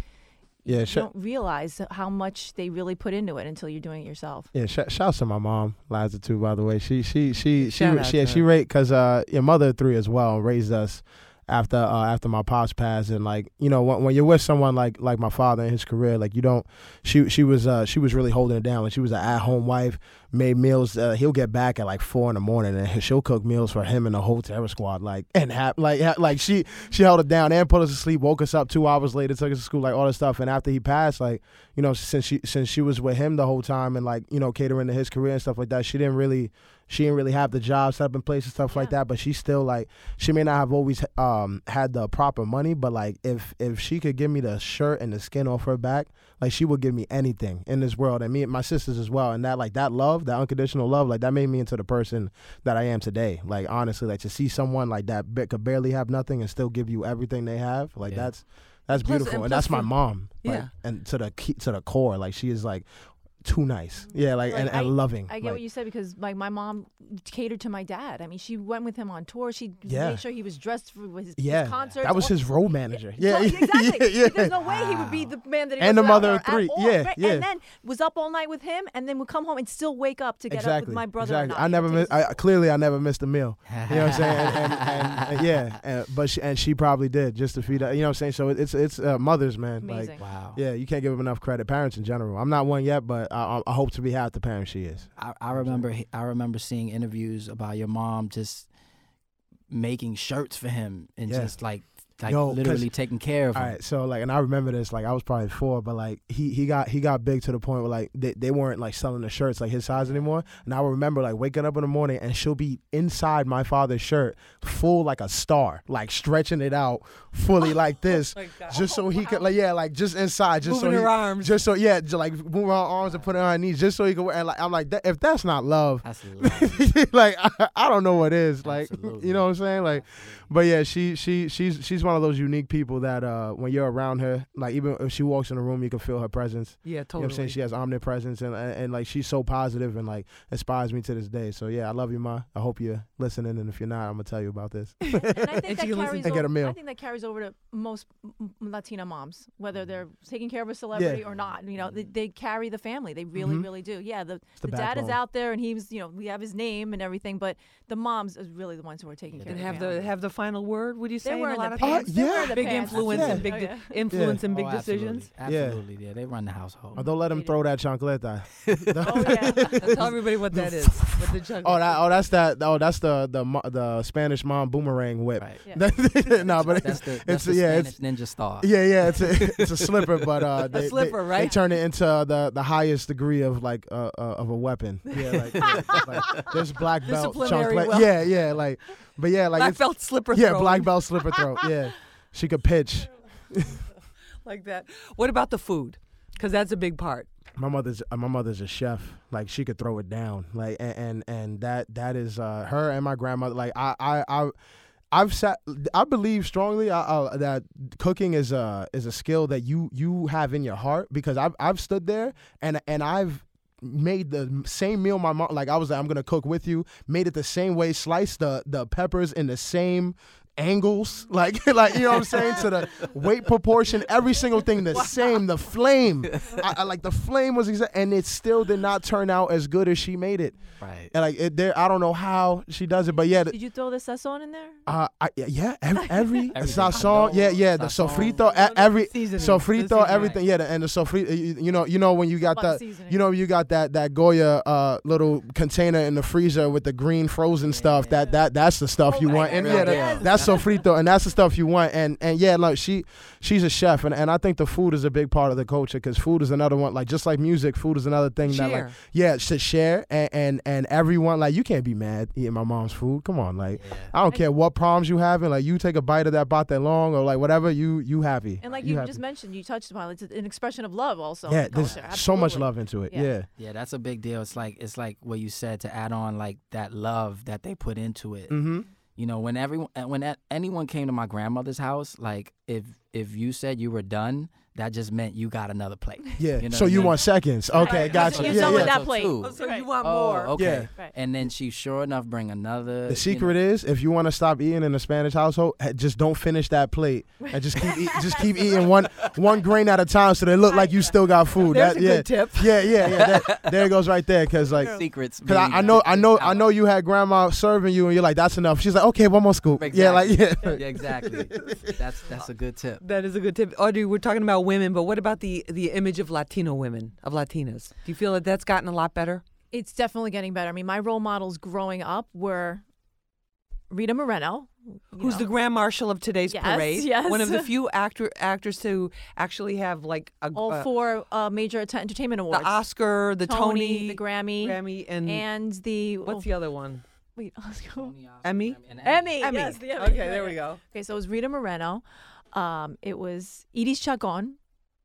S3: Yeah,
S4: you
S3: sh-
S4: don't realize how much they really put into it until you're doing it yourself.
S3: Yeah, sh- shouts to my mom, Liza too. By the way, she she she she
S2: Shout out
S3: she, she
S2: her.
S3: rate because uh your mother three as well raised us after uh, after my pops passed. And like you know when, when you're with someone like like my father in his career like you don't she she was uh she was really holding it down. Like she was an at home wife made meals uh, he'll get back at like four in the morning and she'll cook meals for him and the whole terror squad like and have like ha- like she she held it down and put us to sleep woke us up two hours later took us to school like all this stuff. And after he passed like you know since she since she was with him the whole time and like you know catering to his career and stuff like that she didn't really she didn't really have the job set up in place and stuff like that but she still like she may not have always um had the proper money but like if if she could give me the shirt and the skin off her back like she would give me anything in this world and me and my sisters as well and that like that love that unconditional love like that made me into the person that i am today like honestly like to see someone like that ba- could barely have nothing and still give you everything they have like
S5: Yeah.
S3: that's that's
S2: Plus-
S3: beautiful
S2: and
S3: and, that's my mom like,
S2: Yeah.
S3: and to the key, to the core like she is like too nice yeah like,
S4: Like,
S3: and, and
S4: I-
S3: loving
S4: I get
S3: like,
S4: what you said because like my mom catered to my dad. I mean, she went with him on tour. She
S3: Yeah.
S4: made sure he was dressed for his, his
S3: yeah
S4: concerts.
S3: that was
S4: all-
S3: his road manager yeah,
S4: Well, exactly.
S3: yeah, yeah.
S4: There's no way he would be the man that he
S3: And
S4: was
S3: the mother of three.
S4: all,
S3: Yeah,
S4: right?
S3: yeah.
S4: And then was up all night with him, and then would come home and still wake up to get
S3: exactly.
S4: up with my brother.
S3: Exactly. I never
S4: take
S3: missed. I clearly I never missed a meal. You know what I'm saying? And, and, and, and yeah, and, but she, and she probably did just to feed. her. You know what I'm saying? So it's it's uh, mothers, man.
S4: Amazing.
S3: Like,
S5: Wow.
S3: yeah, you can't give them enough credit. Parents in general. I'm not one yet, but I, I- hope to be half the parent she is.
S5: I, I remember I remember seeing interviews about your mom just making shirts for him and
S3: Yeah.
S5: just like like
S3: Yo, 'cause-
S5: literally taking care of him.
S3: right, so like, and I remember this. Like, I was probably four, but like, he he got he got big to the point where like they, they weren't like selling the shirts like his size anymore. And I remember like waking up in the morning and she'll be inside my father's shirt, full like a star, like stretching it out fully like this,
S2: oh my
S3: just so he could like yeah, like just inside, just
S2: Moving
S3: so
S2: her
S3: he,
S2: arms.
S3: just so yeah, just like move her arms and put her on her knees, just so he could. wear And like I'm like, that, if that's not love,
S5: That's love.
S3: like I, I don't know what is. Like
S5: Absolutely.
S3: you know what I'm saying? Like but yeah, she she she's she's one of those unique people that uh when you're around her, like even if she walks in a room you can feel her presence.
S2: yeah,
S3: You know what
S2: totally.
S3: I'm saying? She has omnipresence and, and and like she's so positive and like inspires me to this day. So yeah, I love you, Ma. I hope you're listening and if you're not, I'm gonna tell you about this.
S4: and I think
S2: And
S4: that
S2: she can listen
S4: carries
S3: and get a
S4: over,
S3: meal.
S4: I think that carries over to most m- m- Latina moms, whether they're taking care of a celebrity or not. You know, they, they carry the family. They really,
S3: Mhm.
S4: really do. Yeah, the,
S3: the
S4: the, dad is out there, and he's you know we have his name and everything, but the moms is really the ones who are taking care
S2: and
S4: of
S2: have
S4: the
S2: the
S4: family.
S2: have the final word. Would you say
S4: They're
S2: in a lot
S4: the
S2: of
S4: pants.
S2: things?
S4: They're
S3: yeah.
S4: the
S2: Big
S4: pants.
S2: influence
S3: Yeah.
S2: and big
S4: Oh,
S2: de-
S4: yeah.
S2: influence and big
S5: oh,
S2: decisions.
S5: Absolutely.
S3: Yeah.
S5: absolutely. Yeah. they run the household.
S3: Oh, don't let him
S4: They
S3: throw that chancleta.
S4: Oh yeah.
S2: Tell everybody what that is. What the chunk
S3: Oh, that oh that's that oh that's the the mo- the Spanish mom boomerang whip.
S5: Right.
S4: Yeah.
S3: no, but
S5: That's
S3: it's,
S5: the,
S3: it's
S5: that's the
S3: yeah,
S5: Spanish
S3: it's
S5: ninja star.
S3: Yeah, yeah, it's a it's a slipper, but uh, they, they-
S2: slipper,
S3: They,
S2: right?
S3: turn it into the the highest degree of like uh, uh of a weapon. Yeah, like, yeah, like this black belt.
S2: Disciplinary
S3: chocolate-
S2: well-
S3: Yeah, yeah, like, but yeah, like
S2: black belt slipper.
S3: yeah, black belt slipper throat. Yeah, she could pitch.
S2: like that. What about the food? Because that's a big part.
S3: My mother's uh, my mother's a chef. Like she could throw it down. Like and and, and that that is uh her and my grandmother. Like I I. I I've sat. I believe strongly uh, uh, that cooking is a is a skill that you you have in your heart because I've I've stood there and and I've made the same meal my mom like I was like I'm gonna cook with you. Made it the same way sliced the the peppers in the same angles like like you know what I'm saying to the weight proportion every single thing the same the flame I, I like the flame was exact and it still did not turn out as good as she made it
S5: Right.
S3: and like it there I don't know how she does it but yeah the-
S4: Did you throw the sazon in there?
S3: uh, I, yeah, every, every sazon, yeah, yeah, the
S5: Sazon.
S3: sofrito, e- every
S2: Seasoning. The
S3: sofrito,
S2: seasoning.
S3: everything, yeah, the- and the sofrito, you, you know, you know when you got
S4: the
S3: that, you know, you got that that Goya uh, little container in the freezer with the green frozen stuff. That that that's the stuff
S4: Oh
S3: you want, and
S4: God,
S3: yeah, the-
S4: yes.
S3: that's sofrito, and that's the stuff you want, and and yeah, like she she's a chef, and, and I think the food is a big part of the culture because food is another one, like just like music, food is another thing that like yeah to share, and and and everyone like you can't be mad eating my mom's food. Come on, like.
S5: Yeah.
S3: I don't care what problems you have, having. Like you take a bite of that bot that long or like whatever. You you happy.
S4: And like you,
S3: happy.
S4: just mentioned, you touched upon it, it's an expression of love also.
S3: yeah,
S4: the
S3: there's
S4: culture.
S3: so much love into it.
S4: Yeah.
S3: Yeah.
S5: Yeah, that's a big deal. It's like it's like what you said to add on like that love that they put into it.
S3: Mm-hmm.
S5: You know, when everyone when anyone came to my grandmother's house, like if if you said you were done, that just meant you got another plate.
S3: Yeah.
S5: You know
S3: so you
S5: mean?
S3: want seconds? Okay,
S4: Right.
S3: gotcha.
S4: So you
S3: Yeah,
S4: done
S3: yeah.
S4: with that plate.
S5: two.
S2: Oh, so
S4: Right.
S2: you want
S5: Oh,
S2: more?
S5: okay.
S3: Yeah.
S4: Right.
S5: And then she sure enough bring another.
S3: The secret is, if you want to stop eating in a Spanish household, eh, just don't finish that plate and just keep eat, just keep eating one one grain at a time, so they look like you still got food.
S2: There's
S3: that,
S2: a
S3: yeah,
S2: good tip.
S3: Yeah, yeah, yeah. That, there it goes right there. Because like,
S5: secrets.
S3: because I, I know, I know, I know you had grandma serving you, and you're like, that's enough. She's like, okay, one more scoop. Yeah, like yeah.
S5: yeah, exactly. That's that's a good tip.
S2: That is a good tip. Audrey, we're talking about women, but what about the the image of Latino women, of Latinas? Do you feel that that's gotten a lot better?
S4: It's definitely getting better. I mean, my role models growing up were Rita Moreno.
S2: Who's
S4: know.
S2: the grand marshal of today's
S4: Yes,
S2: parade?
S4: yes.
S2: One of the few actor actors to actually have like a
S4: all
S2: uh,
S4: four uh, major ent- entertainment
S2: the Oscar, the Tony,
S4: the Grammy,
S2: Grammy, and,
S4: and the
S2: what's
S4: oh,
S2: the other one?
S4: wait, Oscar.
S2: Emmy.
S4: Emmy.
S2: Emmy.
S4: Yes, the Emmy.
S2: Okay, there we go.
S4: Okay, so it was Rita Moreno. Um, it was Edie Chacon,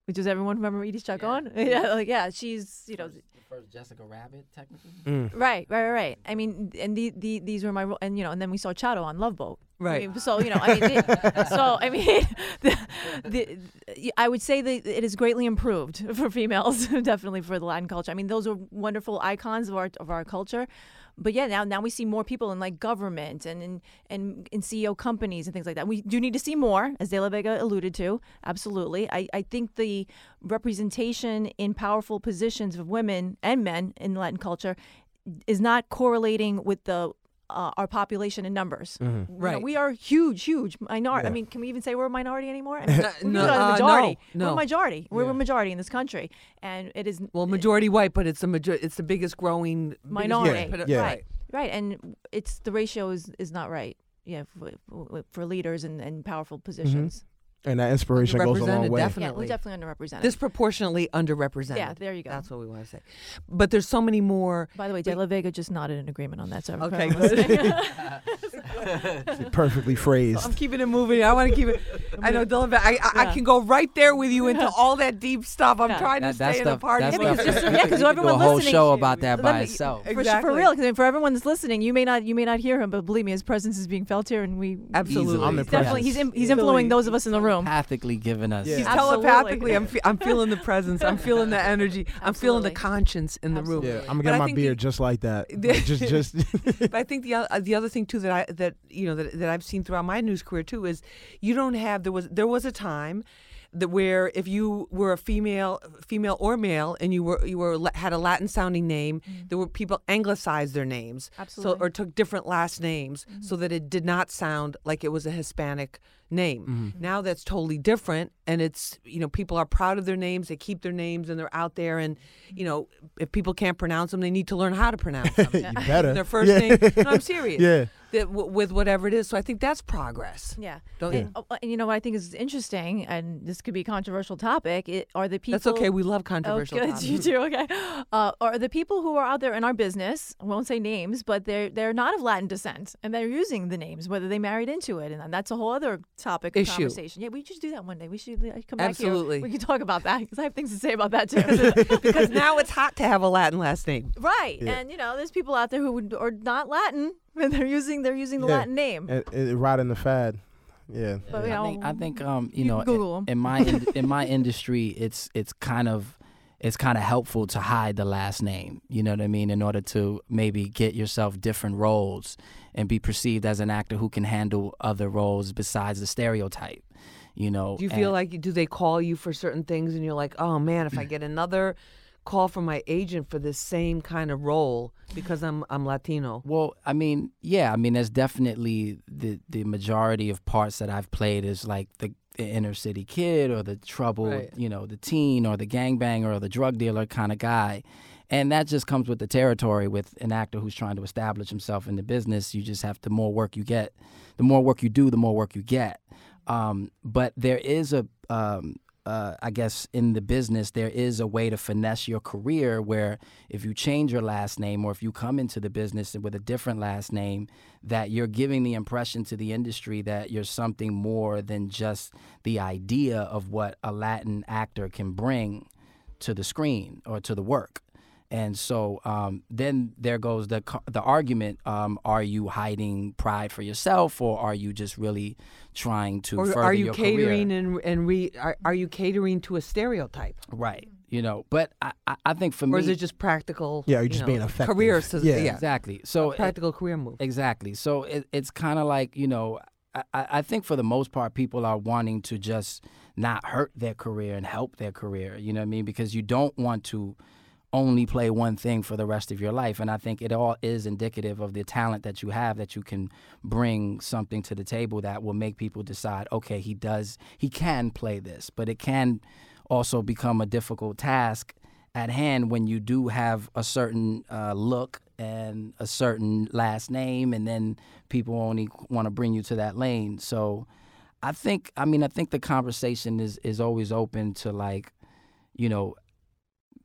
S4: which does everyone remember Edie Chacon? Yeah, like yeah, she's you know
S5: The first Jessica Rabbit, technically.
S3: Mm.
S4: right, right, right, right. I mean, and the, the these were my ro- and you know, and then we saw Charo on Love Boat. I
S2: Right.
S4: mean, so you know, I mean, the, so I mean, the, the, I would say that it is greatly improved for females, definitely for the Latin culture. I mean, those are wonderful icons of our of our culture. But yeah, now now we see more people in like government and in and in CEO companies and things like that. We do need to see more, as De La Vega alluded to. Absolutely, I, I think the representation in powerful positions of women and men in Latin culture is not correlating with the uh, our population in numbers. You know,
S2: Right.
S4: we are huge, huge minority. I mean, can we even say we're a minority anymore? I mean,
S2: No,
S4: we're
S2: no,
S4: not a
S2: uh,
S4: majority.
S2: no,
S4: We're a majority. We're
S3: Yeah.
S4: a majority in this country, and it is
S2: Well, majority white, but it's the major- it's the biggest growing
S4: minority.
S2: but,
S3: Yeah.
S4: Right, right, and it's the ratio is is not right. Yeah, for, for leaders and, and powerful positions.
S3: And that inspiration goes a long way.
S2: definitely.
S4: Yeah, we're definitely underrepresented.
S2: disproportionately underrepresented.
S4: Yeah, there you go.
S2: That's what we want to say. But there's so many more.
S4: By the way, De La Vega just nodded in agreement on that. So
S2: Okay, good.
S3: Perfectly phrased.
S2: I'm keeping it moving. I want to keep it. I know, Dylan. I, I, I
S4: Yeah.
S2: can go right there with you into all that deep stuff. I'm
S4: Yeah.
S2: trying to
S5: That, that
S2: stay in the party.
S5: That
S4: Yeah, because just- yeah, 'cause
S5: we could do a whole
S4: listening-
S5: show about that by
S4: me-
S5: itself.
S4: For,
S2: Exactly.
S4: for real, because for everyone that's listening, you may not you may not hear him, but believe me, his presence is being felt here, and we
S2: Absolutely.
S3: I'm
S4: he's definitely he's in, he's influencing those of us in the room.
S5: Pathically giving us.
S3: Yeah.
S2: He's
S4: Absolutely.
S2: telepathically. I'm, fe- I'm feeling the presence. I'm feeling the energy. I'm feeling the conscience in the room.
S3: Yeah, I'm
S2: But
S3: gonna get my
S2: think the-
S3: beard just like that. Like, just, just.
S2: but I think the o- uh, the other thing too that I that you know that, that I've seen throughout my news career too is you don't have there was there was a time that where if you were a female female or male and you were you were had a Latin sounding name there were people anglicized their names so or took different last names so that it did not sound like it was a Hispanic name now that's totally different and it's you know people are proud of their names they keep their names and they're out there and you know if people can't pronounce them they need to learn how to pronounce them
S3: you better.
S2: their first
S3: Yeah.
S2: name. No, I'm serious.
S3: Yeah.
S2: That w- with whatever it is. So I think that's progress.
S4: Yeah.
S2: Don't
S4: and,
S2: you?
S4: oh, and you know what I think is interesting, and this could be a controversial topic. It, are the people
S2: That's okay. We love controversial
S4: Oh, good.
S2: topics.
S4: You do okay. Uh, are the people who are out there in our business? I won't say names, but they're they're not of Latin descent, and they're using the names, whether they married into it, and that's a whole other topic of
S2: Issue.
S4: conversation. Yeah, we should do that one day. We should come back
S2: Absolutely.
S4: here. We can talk about that because I have things to say about that too.
S2: because now it's hot to have a Latin last name.
S4: right,
S3: Yeah.
S4: and you know, there's people out there who would, are not Latin, and they're using they're using the
S3: Yeah.
S4: Latin name.
S3: It, it riding the fad. Yeah.
S4: But you
S5: I think I think um you,
S4: you
S5: know
S4: can
S5: in, in my in, in my industry it's it's kind of it's kind of helpful to hide the last name. You know what I mean? In order to maybe get yourself different roles and be perceived as an actor who can handle other roles besides the stereotype. You know.
S2: Do you feel
S5: and-
S2: like do they call you for certain things and you're like, oh man, if I get another call from my agent for this same kind of role because I'm I'm Latino.
S5: Well, I mean, yeah, I mean, there's definitely the the majority of parts that I've played is like the, the inner city kid or the troubled,
S2: Right.
S5: you know, the teen or the gangbanger or the drug dealer kind of guy. And that just comes with the territory with an actor who's trying to establish himself in the business. You just have the more work you get, the more work you do, the more work you get. Um, but there is a, um, uh, I guess, in the business, there is a way to finesse your career where if you change your last name or if you come into the business with a different last name, that you're giving the impression to the industry that you're something more than just the idea of what a Latin actor can bring to the screen or to the work. And so um, then there goes the the argument: um, Are you hiding pride for yourself, or are you just really trying to
S2: Or
S5: further
S2: are you
S5: your
S2: catering
S5: career?
S2: and and re are, are you catering to a stereotype?
S5: Right. You know, but I, I, I think for
S2: Or
S5: me, or
S2: is it just practical?
S3: Yeah, you're
S2: you
S3: just
S2: know,
S3: being effective.
S2: Career, sus-
S3: Yeah.
S2: yeah,
S5: exactly. So it-
S2: practical career move.
S5: Exactly. So it, it's kind of like you know, I, I I think for the most part, people are wanting to just not hurt their career and help their career. You know what I mean? Because you don't want to only play one thing for the rest of your life. And I think it all is indicative of the talent that you have that you can bring something to the table that will make people decide, okay, he does, he can play this, but it can also become a difficult task at hand when you do have a certain uh, look and a certain last name, and then people only want to bring you to that lane. So, I think, I mean, I think the conversation is is always open to like, you know,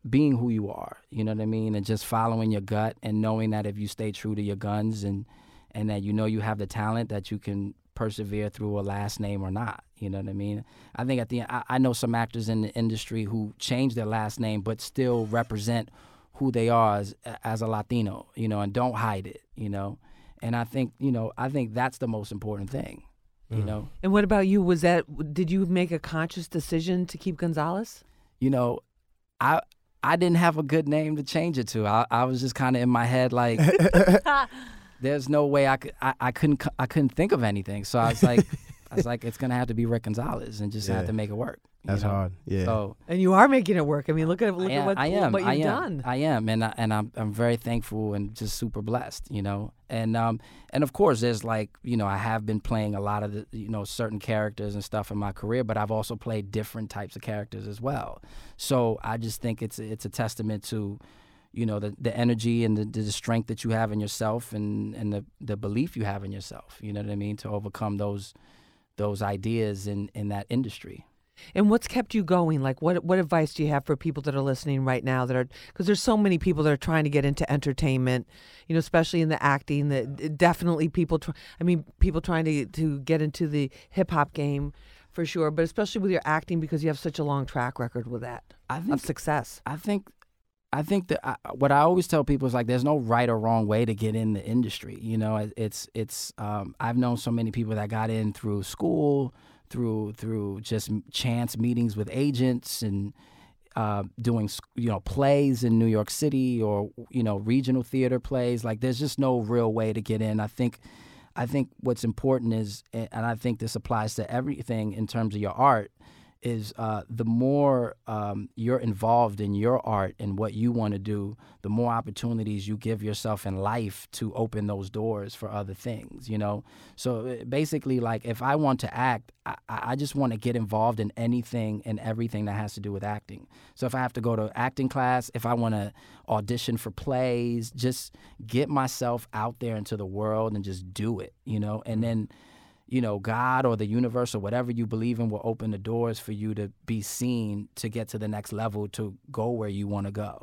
S5: being who you are. You know what I mean, and just following your gut and knowing that if you stay true to your guns and and that you know you have the talent that you can persevere through a last name or not. You know what I mean? I think at the end, I, I know some actors in the industry who change their last name but still represent who they are as, as a Latino, you know, and don't hide it, you know. And I think, you know, I think that's the most important thing, you mm. know.
S2: And what about you? Was that did you make a conscious decision to keep Gonzalez?
S5: You know, I I didn't have a good name to change it to. I, I was just kind of in my head like, there's no way I could I, I couldn't c- I couldn't think of anything. So I was like, I was like, it's gonna have to be Rick Gonzalez, and just
S3: Yeah.
S5: have to make it work.
S3: That's
S5: know?
S3: hard. Yeah.
S5: So
S2: And you are making it work. I mean, look at look
S5: I
S2: at what,
S5: I am,
S2: what you've
S5: I am,
S2: done.
S5: I am, and I, and I'm I'm very thankful and just super blessed, you know. And um and of course, there's like you know I have been playing a lot of the you know certain characters and stuff in my career, but I've also played different types of characters as well. So I just think it's it's a testament to you know the the energy and the, the strength that you have in yourself and and the the belief you have in yourself. You know what I mean to overcome those those ideas in in that industry.
S2: And what's kept you going? Like, what what advice do you have for people that are listening right now that are because there's so many people that are trying to get into entertainment, you know, especially in the acting. That definitely people. Try, I mean, people trying to to get into the hip hop game, for sure. But especially with your acting because you have such a long track record with that
S5: I
S2: of
S5: think
S2: success.
S5: I think I think that I, what I always tell people is like there's no right or wrong way to get in the industry. You know, It- it's it's um, I've known so many people that got in through school, through through just chance meetings with agents and uh, doing you know plays in New York City or you know regional theater plays. Like there's just no real way to get in. I think I think what's important is, and I think this applies to everything in terms of your art, is uh, the more um, you're involved in your art and what you want to do, the more opportunities you give yourself in life to open those doors for other things. You know, so uh, basically, like if I want to act, I, I just want to get involved in anything and everything that has to do with acting. So if I have to go to acting class, if I want to audition for plays, just get myself out there into the world and just do it. You know, and then you know, God or the universe or whatever you believe in will open the doors for you to be seen to get to the next level to go where you want to go.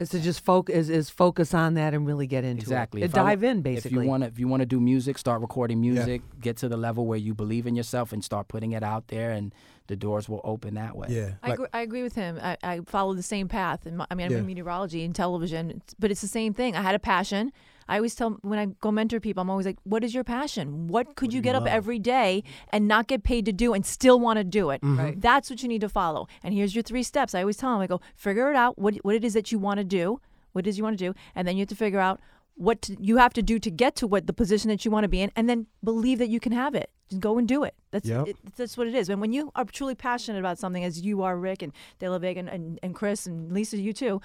S2: Is to just focus is, is focus on that and really get into
S5: Exactly.
S2: it.
S5: If I wa-
S2: dive in
S5: If
S2: basically.
S5: you want to, if you want to do music, start recording music. Get to the level where you believe in yourself and start putting it out there, and the doors will open that way.
S3: Yeah.
S4: I,
S3: Like,
S4: agree, I agree with him. I, I follow the same path. And I mean, I'm
S3: Yeah.
S4: in meteorology and television, but it's the same thing. I had a passion. I always tell when I go mentor people, I'm always like, "What is your passion? What could you get up every day and not get paid to do and still want to do it?
S3: Mm-hmm.
S4: That's what you need to follow. And here's your three steps. I always tell them, I go, figure it out. What what it is that you want to do. What it is you want to do, and then you have to figure out what to, you have to do to get to what the position that you want to be in, and then believe that you can have it. Just go and do it. That's
S3: Yep.
S4: it, that's what it is. And when you are truly passionate about something, as you are, Rick and De La Vega and, and, and Chris and Lisa, you too,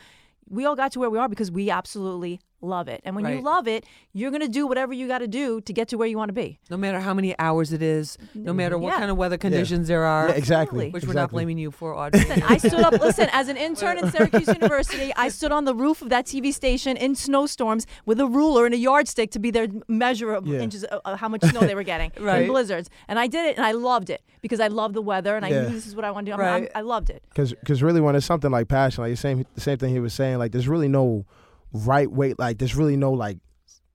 S4: we all got to where we are because we absolutely love it. And when you love it, you're going to do whatever you got to do to get to where you want to be.
S2: no matter how many hours it is, no mm-hmm. matter what
S4: Yeah.
S2: kind of weather conditions there are,
S3: yeah, exactly.
S2: which we're not blaming you for, Audrey.
S4: Listen, I stood up. Listen, as an intern in Syracuse University, I stood on the roof of that TV station in snowstorms with a ruler and a yardstick to be their measure of
S3: Yeah.
S4: inches of of how much snow they were getting
S2: Right.
S4: in blizzards. And I did it, and I loved it because I love the weather, and I knew this is what I want to do. I'm- I'm-
S2: Right.
S4: I loved it.
S3: Because really, when it's something like passion, like the same the same thing he was saying, like there's really no right way. Like there's really no like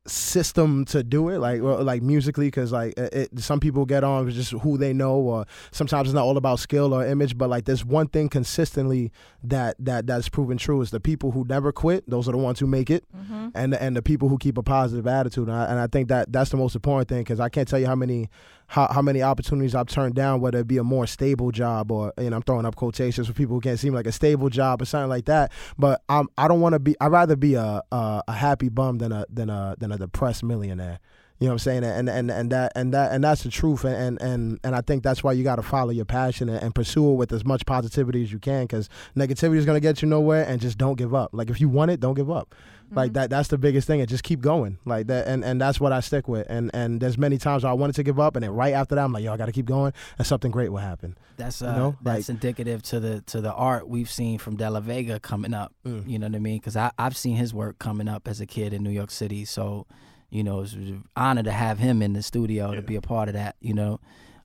S3: system to do it like well, like musically because like it, it- some people get on with just who they know or sometimes it's not all about skill or image but like there's one thing consistently that that that's proven true is the people who never quit those are the ones who make it mm-hmm. and and the people who keep a positive attitude and I, and I think that that's the most important thing because I can't tell you how many how, how many opportunities I've turned down whether it be a more stable job or know I'm throwing up quotations for people who can't seem like a stable job or something like that but I'm I don't want to be I'd rather be a, a a happy bum than a than a than a depressed millionaire you know what I'm saying? And and and that and that and that's the truth. And and and, and I think that's why you got to follow your passion and, and pursue it with as much positivity as you can. Because negativity is gonna get you nowhere. And just don't give up. Like if you want it, don't give up. Like that. That's the biggest thing. And just keep going. Like that. And and that's what I stick with. And and there's many times where I wanted to give up, and then right after that, I'm like, yo, I got to keep going, and something great will happen.
S5: That's
S3: You
S5: uh,
S3: know,
S5: that's
S3: like-
S5: indicative to the to the art we've seen from De La Vega coming up.
S3: Mm.
S5: You know what I mean? Because I I've seen his work coming up as a kid in New York City. So, you know, it's an honor to have him in the studio to be a part of that. You know,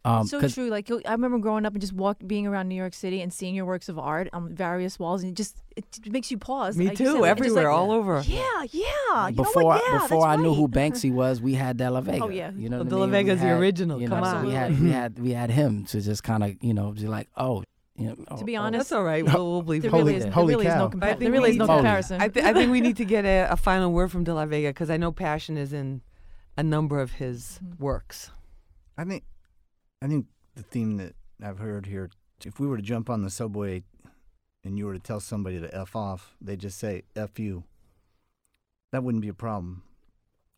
S5: um,
S4: so
S5: 'cause-
S4: true. Like you- I remember growing up and just walk, being around New York City and seeing your works of art on various walls, and it just it makes you pause.
S2: Me
S4: like
S2: too,
S4: said,
S2: everywhere,
S4: like,
S2: all over.
S4: Yeah, yeah. You
S5: before
S4: know what?
S5: I,
S4: Yeah,
S5: before
S4: that's
S5: I knew who. Banksy was, we had De La Vega.
S4: Oh, yeah.
S5: you know,
S2: Well,
S5: what
S2: De
S5: I
S2: La
S5: mean? We
S2: Vega's the original,
S5: You
S2: come
S5: so
S2: on.
S5: we had we had we had him to just kind of you know be like, oh, you know,
S4: To be
S5: oh, oh.
S4: honest,
S2: That's all right. We'll, we'll believe
S4: there
S2: it.
S3: Holy-
S4: really is, there
S3: holy
S4: really is
S3: cow.
S4: no
S2: I
S4: compa-
S2: think
S4: there really is no comparison.
S2: I, th- I think we need to get a, a final word from De La Vega because I know passion is in a number of his
S4: Mm-hmm.
S2: works.
S6: I think, I think the theme that I've heard here, if we were to jump on the subway and you were to tell somebody to F off, they'd just say F you. That wouldn't be a problem.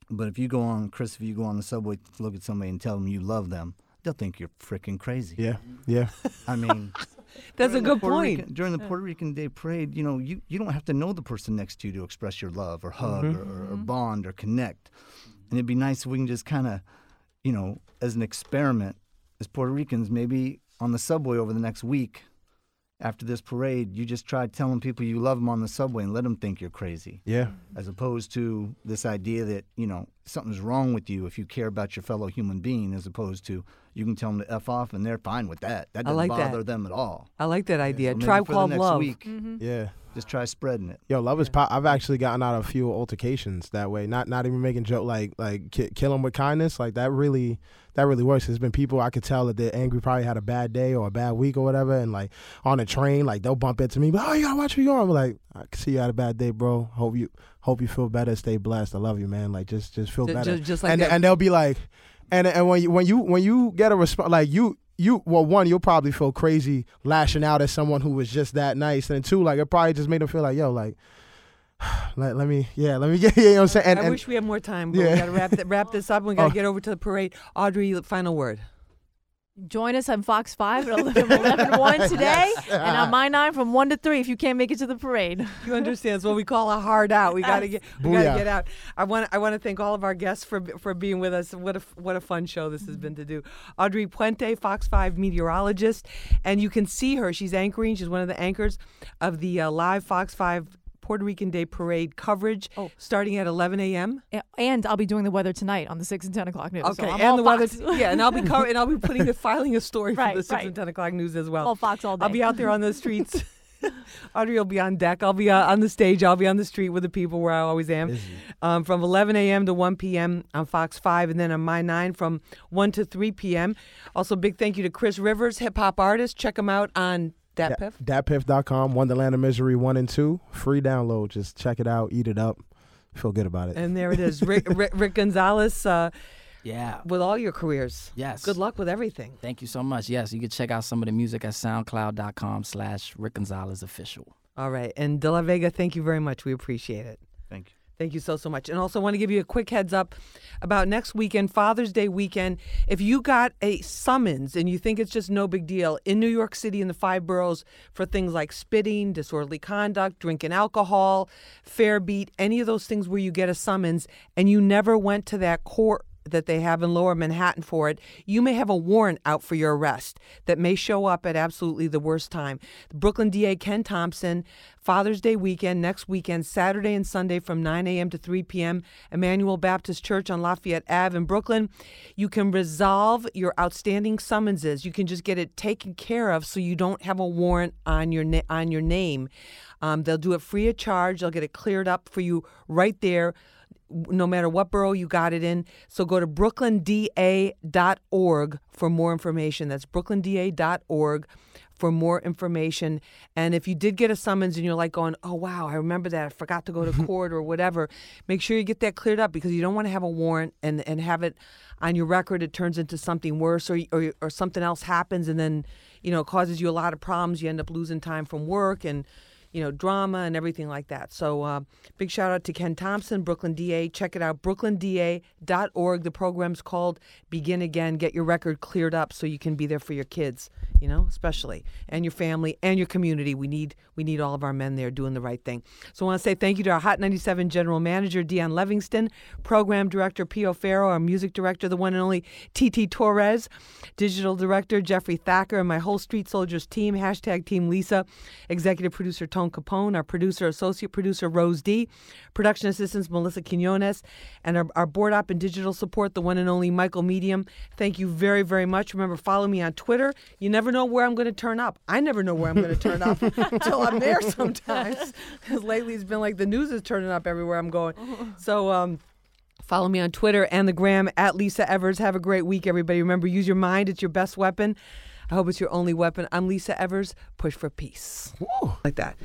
S6: But if you go on, Chris, if you go on the subway to look at somebody and tell them you love them, they'll think you're freaking crazy.
S3: Yeah. Yeah.
S6: I mean,
S2: That's a good point.
S6: Rican- during the Puerto Rican Day Parade, you know, you, you don't have to know the person next to you to express your love or hug
S2: Mm-hmm.
S6: or, or, or bond or connect. And it'd be nice if we can just kind of, you know, as an experiment, as Puerto Ricans, maybe on the subway over the next week after this parade, you just try telling people you love them on the subway and let them think you're crazy,
S3: Yeah.
S6: as opposed to this idea that, you know, something's wrong with you if you care about your fellow human being, as opposed to you can tell them to F off and they're fine with that. That doesn't
S2: like that.
S6: bother them at all.
S2: I like that idea.
S6: So maybe
S2: Tribe Called
S6: the next
S2: Love.
S6: Week, mm-hmm.
S3: Yeah.
S6: just try spreading it.
S3: Yo, love is pop. I've actually gotten out of a few altercations that way. Not not even making joke like like ki- kill them with kindness. Like that really that really works. There's been people I could tell that they're angry, probably had a bad day or a bad week or whatever, and like on a train, like they'll bump into me. But oh, you gotta watch where you're going. I'm like, I see you had a bad day, bro. Hope you hope you feel better. Stay blessed. I love you, man. Like just just feel
S2: Ju-
S3: better.
S2: ju- just like
S3: and
S2: that.
S3: and they'll be like, and and when you when you when you get a response like you. You well, one, you'll probably feel crazy lashing out at someone who was just that nice, and two, like it probably just made them feel like, yo, like let, let me yeah let me get you know what I'm saying and,
S2: I
S3: and
S2: wish we had more time, but
S3: Yeah.
S2: we got to wrap, th- wrap this up and we got to
S3: Oh.
S2: get over to the parade. Audrey, final word.
S4: Join us on Fox 5 at 11, 11 1 today, and on My 9 from 1 to 3 if you can't make it to the parade.
S2: You understand? It's what we call a hard out. We got to get we got to get out. I want I want to thank all of our guests for for being with us. What a what a fun show this has been to do. Audrey Puente, Fox 5 meteorologist, and you can see her. She's anchoring. She's one of the anchors of the uh, live Fox 5 Puerto Rican Day Parade coverage
S4: Oh.
S2: starting at 11 a.m.
S4: And I'll be doing the weather tonight on the 6 and 10 o'clock news.
S2: Okay,
S4: so I'm
S2: and
S4: all
S2: the weather.
S4: Fox.
S2: yeah, and I'll be cover- and I'll be putting the filing a story for the six
S4: right.
S2: and ten o'clock news as well.
S4: all Fox all day.
S2: I'll be out there on the streets. Audrey will be on deck. I'll be uh, on the stage. I'll be on the street with the people where I always am. Um, from 11 a.m. to 1 p.m. on Fox 5, and then on My 9 from 1 to 3 p.m. Also, big thank you to Chris Rivers, hip hop artist. Check him out on Dat Piff.
S3: datpiff.com wonderland of misery 1 and 2 free download just check it out eat it up feel good about it
S2: And there it is. Rick, Rick, Rick Gonzalez, uh,
S5: yeah.
S2: with all your careers.
S5: Yes.
S2: Good luck with everything.
S5: Thank you so much. Yes, you can check out some of the music at soundcloud.com slash Rick Gonzalez official.
S2: All right. And De La Vega, thank you very much. We appreciate it.
S6: Thank you.
S2: Thank you so, so much. And also want to give you a quick heads up about next weekend, Father's Day weekend. If you got a summons and you think it's just no big deal in New York City in the five boroughs for things like spitting, disorderly conduct, drinking alcohol, fare beat, any of those things where you get a summons and you never went to that court that they have in lower Manhattan for it, you may have a warrant out for your arrest that may show up at absolutely the worst time. Brooklyn DA Ken Thompson, Father's Day weekend, next weekend, Saturday and Sunday from 9 a.m. to 3 p.m., Emmanuel Baptist Church on Lafayette Ave in Brooklyn. You can resolve your outstanding summonses. You can just get it taken care of so you don't have a warrant on your na- on your name. Um, they'll do it free of charge. They'll get it cleared up for you right there no matter what borough you got it in. So go to brooklynda.org for more information. That's brooklynda.org for more information. And if you did get a summons and you're like going, oh, wow, I remember that. I forgot to go to court or whatever, make sure you get that cleared up because you don't want to have a warrant and, and have it on your record. It turns into something worse or, or, or something else happens and then, you know, causes you a lot of problems. You end up losing time from work and, you know, drama and everything like that. So, uh, big shout out to Ken Thompson, Brooklyn DA. Check it out, brooklynda.org. The program's called Begin Again. Get your record cleared up so you can be there for your kids, you know, especially, and your family and your community. We need we need all of our men there doing the right thing. So, I want to say thank you to our Hot 97 General Manager, Dion Livingston, Program Director, Pio Farrow, our Music Director, the one and only TT Torres, Digital Director, Jeffrey Thacker, and my whole Street Soldiers team, hashtag Team Lisa, Executive Producer, Tone Capone, our producer, associate producer, Rose D, production assistants, Melissa Quinones, and our, our board op and digital support, the one and only Michael Medium. Thank you very, very much. Remember, follow me on Twitter. You never know where I'm going to turn up. I never know where I'm going to turn up until I'm there sometimes. Because lately it's been like the news is turning up everywhere I'm going. So, um, Follow me on Twitter and the gram at Lisa Evers. Have a great week, everybody. Remember, use your mind, it's your best weapon. I hope it's your only weapon. I'm Lisa Evers. Push for peace. Like that.